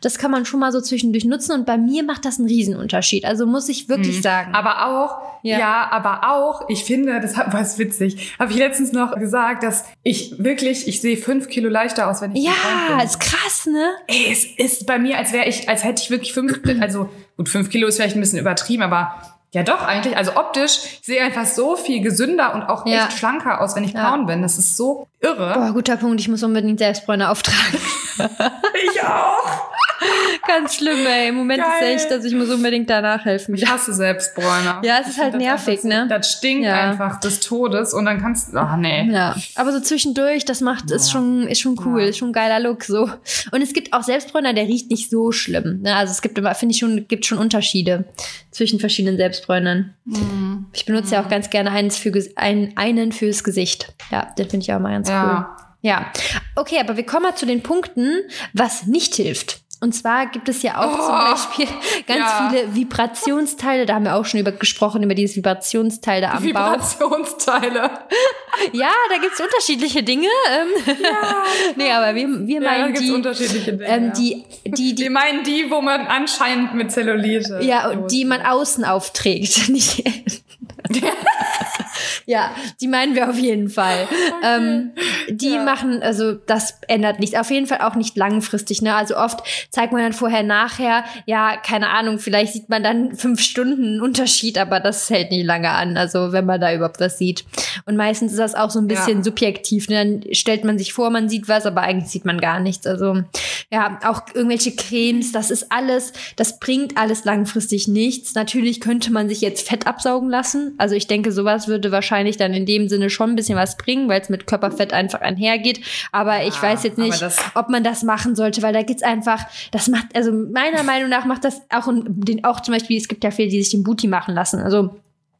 Das kann man schon mal so zwischendurch nutzen und bei mir macht das einen Riesenunterschied. Also muss ich wirklich mhm. sagen. Aber auch, ja. ja. aber auch, ich finde, das war witzig, habe ich letztens noch gesagt, dass ich wirklich, ich sehe fünf Kilo leichter aus, wenn ich Ja, ist krass, ne? Ne? Ey, es ist bei mir, als wäre ich, als hätte ich wirklich fünf, [CLEARS THROAT] also gut, fünf Kilo ist vielleicht ein bisschen übertrieben, aber Ja, doch, eigentlich. Also optisch ich sehe einfach so viel gesünder und auch Ja. echt schlanker aus, wenn ich Ja. braun bin. Das ist so irre. Boah, guter Punkt. Ich muss unbedingt Selbstbräuner auftragen. [LAUGHS] Ich auch. Ganz schlimm, ey. Im Moment Geil. ist echt, also ich muss unbedingt danach helfen. Ich hasse Selbstbräuner. Ja, es ist Ich halt nervig, einfach ne? Das stinkt Ja. einfach des Todes und dann kannst du, ach nee. Ja, aber so zwischendurch, das macht, ist schon, ist schon cool, ist schon ein geiler Look, so. Und es gibt auch Selbstbräuner, der riecht nicht so schlimm, ne? Also es gibt immer, finde ich schon, gibt schon Unterschiede zwischen verschiedenen Selbstbräunern. Mhm. Ich benutze ja auch ganz gerne eins für, ein, einen fürs Gesicht. Ja, den finde ich auch mal ganz cool. Ja. Ja. Okay, aber wir kommen mal zu den Punkten, was nicht hilft. Und zwar gibt es ja auch zum Oh, Beispiel [LAUGHS] ganz ja. viele Vibrationsteile. Da haben wir auch schon über gesprochen, über dieses Vibrationsteil da am Bauch. Vibrationsteile. [LAUGHS] Ja, da gibt's unterschiedliche Dinge. Ähm, [LAUGHS] nee, aber wir, wir Ja, meinen die, unterschiedliche Dinge. ähm, ja. die, die, Die die, meinen die, wo man anscheinend mit Zellulite. ja, die man außen aufträgt. Nicht, [LAUGHS] ja, die meinen wir auf jeden Fall. [LAUGHS] Ähm, die Ja. machen, also das ändert nichts. Auf jeden Fall auch nicht langfristig. Ne? Also oft zeigt man dann vorher, nachher, ja, keine Ahnung, vielleicht sieht man dann fünf Stunden einen Unterschied, aber das hält nicht lange an. Also wenn man da überhaupt was sieht. Und meistens ist das auch so ein bisschen Ja. subjektiv. Ne? Dann stellt man sich vor, man sieht was, aber eigentlich sieht man gar nichts. Also ja, auch irgendwelche Cremes, das ist alles, das bringt alles langfristig nichts. Natürlich könnte man sich jetzt Fett absaugen lassen. Also ich denke, sowas würde wahrscheinlich dann in dem Sinne schon ein bisschen was bringen, weil es mit Körperfett einfach einhergeht. Aber ich Ja, weiß jetzt nicht, ob man das machen sollte, weil da gibt's einfach, das macht, also meiner Meinung nach macht das auch, den, auch zum Beispiel, es gibt ja viele, die sich den Booty machen lassen. Also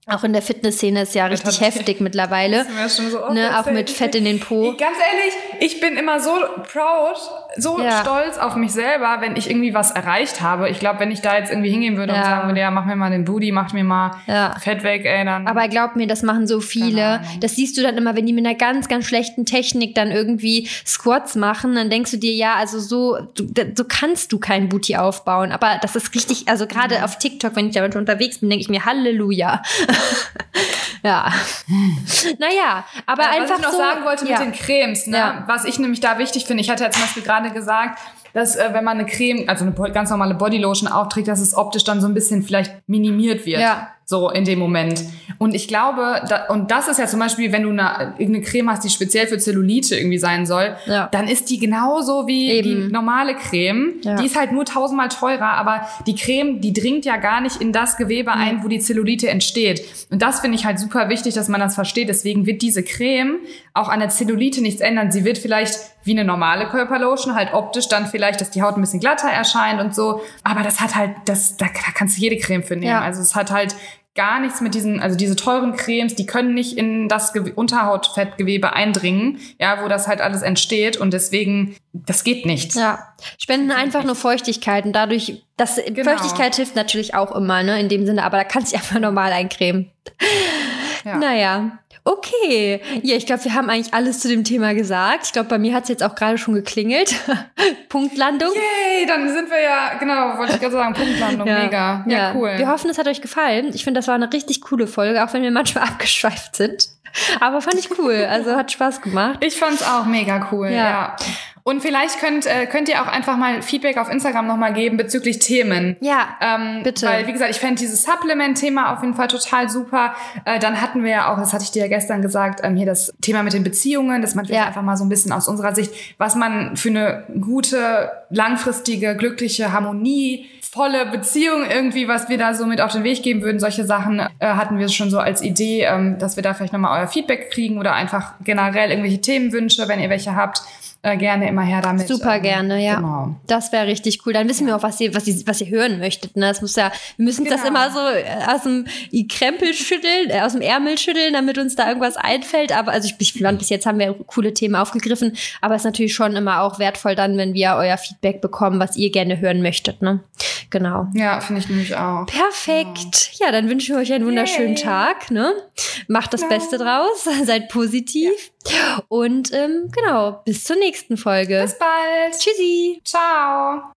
auch in der Fitnessszene ist ja richtig heftig mittlerweile. [LAUGHS] Das wir ja schon so oft Ne, auch mit Fett in den Po. Ich, ganz ehrlich, ich bin immer so proud, so Ja. stolz auf mich selber, wenn ich irgendwie was erreicht habe. Ich glaube, wenn ich da jetzt irgendwie hingehen würde Ja. und sagen würde, ja, mach mir mal den Booty, mach mir mal Ja. Fett weg, ey, dann. Aber glaub mir, das machen so viele. Ahnung. Das siehst du dann immer, wenn die mit einer ganz, ganz schlechten Technik dann irgendwie Squats machen, dann denkst du dir, ja, also so, du, so kannst du keinen Booty aufbauen. Aber das ist richtig, also Mhm. gerade auf TikTok, wenn ich da manchmal unterwegs bin, denke ich mir, Halleluja. [LAUGHS] ja. Naja, aber einfach was ich noch so, sagen wollte mit den Cremes, ne? Ja. was ich nämlich da wichtig finde, ich hatte ja zum Beispiel gerade gesagt, dass äh, wenn man eine Creme, also eine ganz normale Bodylotion aufträgt, dass es optisch dann so ein bisschen vielleicht minimiert wird. Ja. So in dem Moment. Und ich glaube, da, und das ist ja zum Beispiel, wenn du eine, irgendeine Creme hast, die speziell für Zellulite irgendwie sein soll, Ja. dann ist die genauso wie Eben. die normale Creme. Ja. Die ist halt nur tausendmal teurer, aber die Creme, die dringt ja gar nicht in das Gewebe ein, wo die Zellulite entsteht. Und das finde ich halt super wichtig, dass man das versteht. Deswegen wird diese Creme auch an der Zellulite nichts ändern. Sie wird vielleicht wie eine normale Körperlotion halt optisch dann vielleicht, dass die Haut ein bisschen glatter erscheint und so. Aber das hat halt, das, da, da kannst du jede Creme für nehmen. Ja. Also es hat halt gar nichts mit diesen, also diese teuren Cremes, die können nicht in das Gew Unterhautfettgewebe eindringen, ja, wo das halt alles entsteht und deswegen, das geht nicht. Ja, spenden einfach nur Feuchtigkeit und dadurch, das Genau. Feuchtigkeit hilft natürlich auch immer, ne, in dem Sinne, aber da kannst du [LAUGHS] einfach normal eincremen. Ja. Naja, okay. Ja, ich glaube, wir haben eigentlich alles zu dem Thema gesagt. Ich glaube, bei mir hat es jetzt auch gerade schon geklingelt. [LAUGHS] Punktlandung. Yay, dann sind wir ja, genau, wollte ich gerade sagen, Punktlandung, [LAUGHS] mega. Ja, cool. Wir hoffen, es hat euch gefallen. Ich finde, das war eine richtig coole Folge, auch wenn wir manchmal [LAUGHS] abgeschweift sind. Aber fand ich cool. Also hat Spaß gemacht. Ich fand's auch mega cool, Ja. ja. Und vielleicht könnt, äh, könnt ihr auch einfach mal Feedback auf Instagram nochmal geben bezüglich Themen. Ja, Ähm, bitte. Weil, wie gesagt, ich fände dieses Supplement-Thema auf jeden Fall total super. Äh, dann hatten wir ja auch, das hatte ich dir ja gestern gesagt, ähm, hier das Thema mit den Beziehungen, dass man vielleicht Ja. einfach mal so ein bisschen aus unserer Sicht, was man für eine gute, langfristige, glückliche, harmonievolle Beziehung irgendwie, was wir da so mit auf den Weg geben würden. Solche Sachen äh, hatten wir schon so als Idee, ähm, dass wir da vielleicht nochmal euer Feedback kriegen oder einfach generell irgendwelche Themenwünsche, wenn ihr welche habt. Äh, gerne immer her damit. Super Ähm, gerne, ja. Genau. Das wäre richtig cool. Dann wissen wir auch, was ihr, was ihr, was ihr hören möchtet. Ne? Das muss ja, wir müssen das Genau. immer so äh, aus dem Krempel schütteln, äh, aus dem Ärmel schütteln, damit uns da irgendwas einfällt. Aber also ich, ich fand, bis jetzt haben wir coole Themen aufgegriffen. Aber es ist natürlich schon immer auch wertvoll dann, wenn wir euer Feedback bekommen, was ihr gerne hören möchtet. Ne? Genau. Ja, finde ich nämlich auch. Perfekt. Ja, dann wünschen wir euch einen wunderschönen Yay. Tag. Ne? Macht das Beste draus. [LAUGHS] Seid positiv. Und ähm, genau, bis zur nächsten Folge. Bis bald. Tschüssi. Ciao.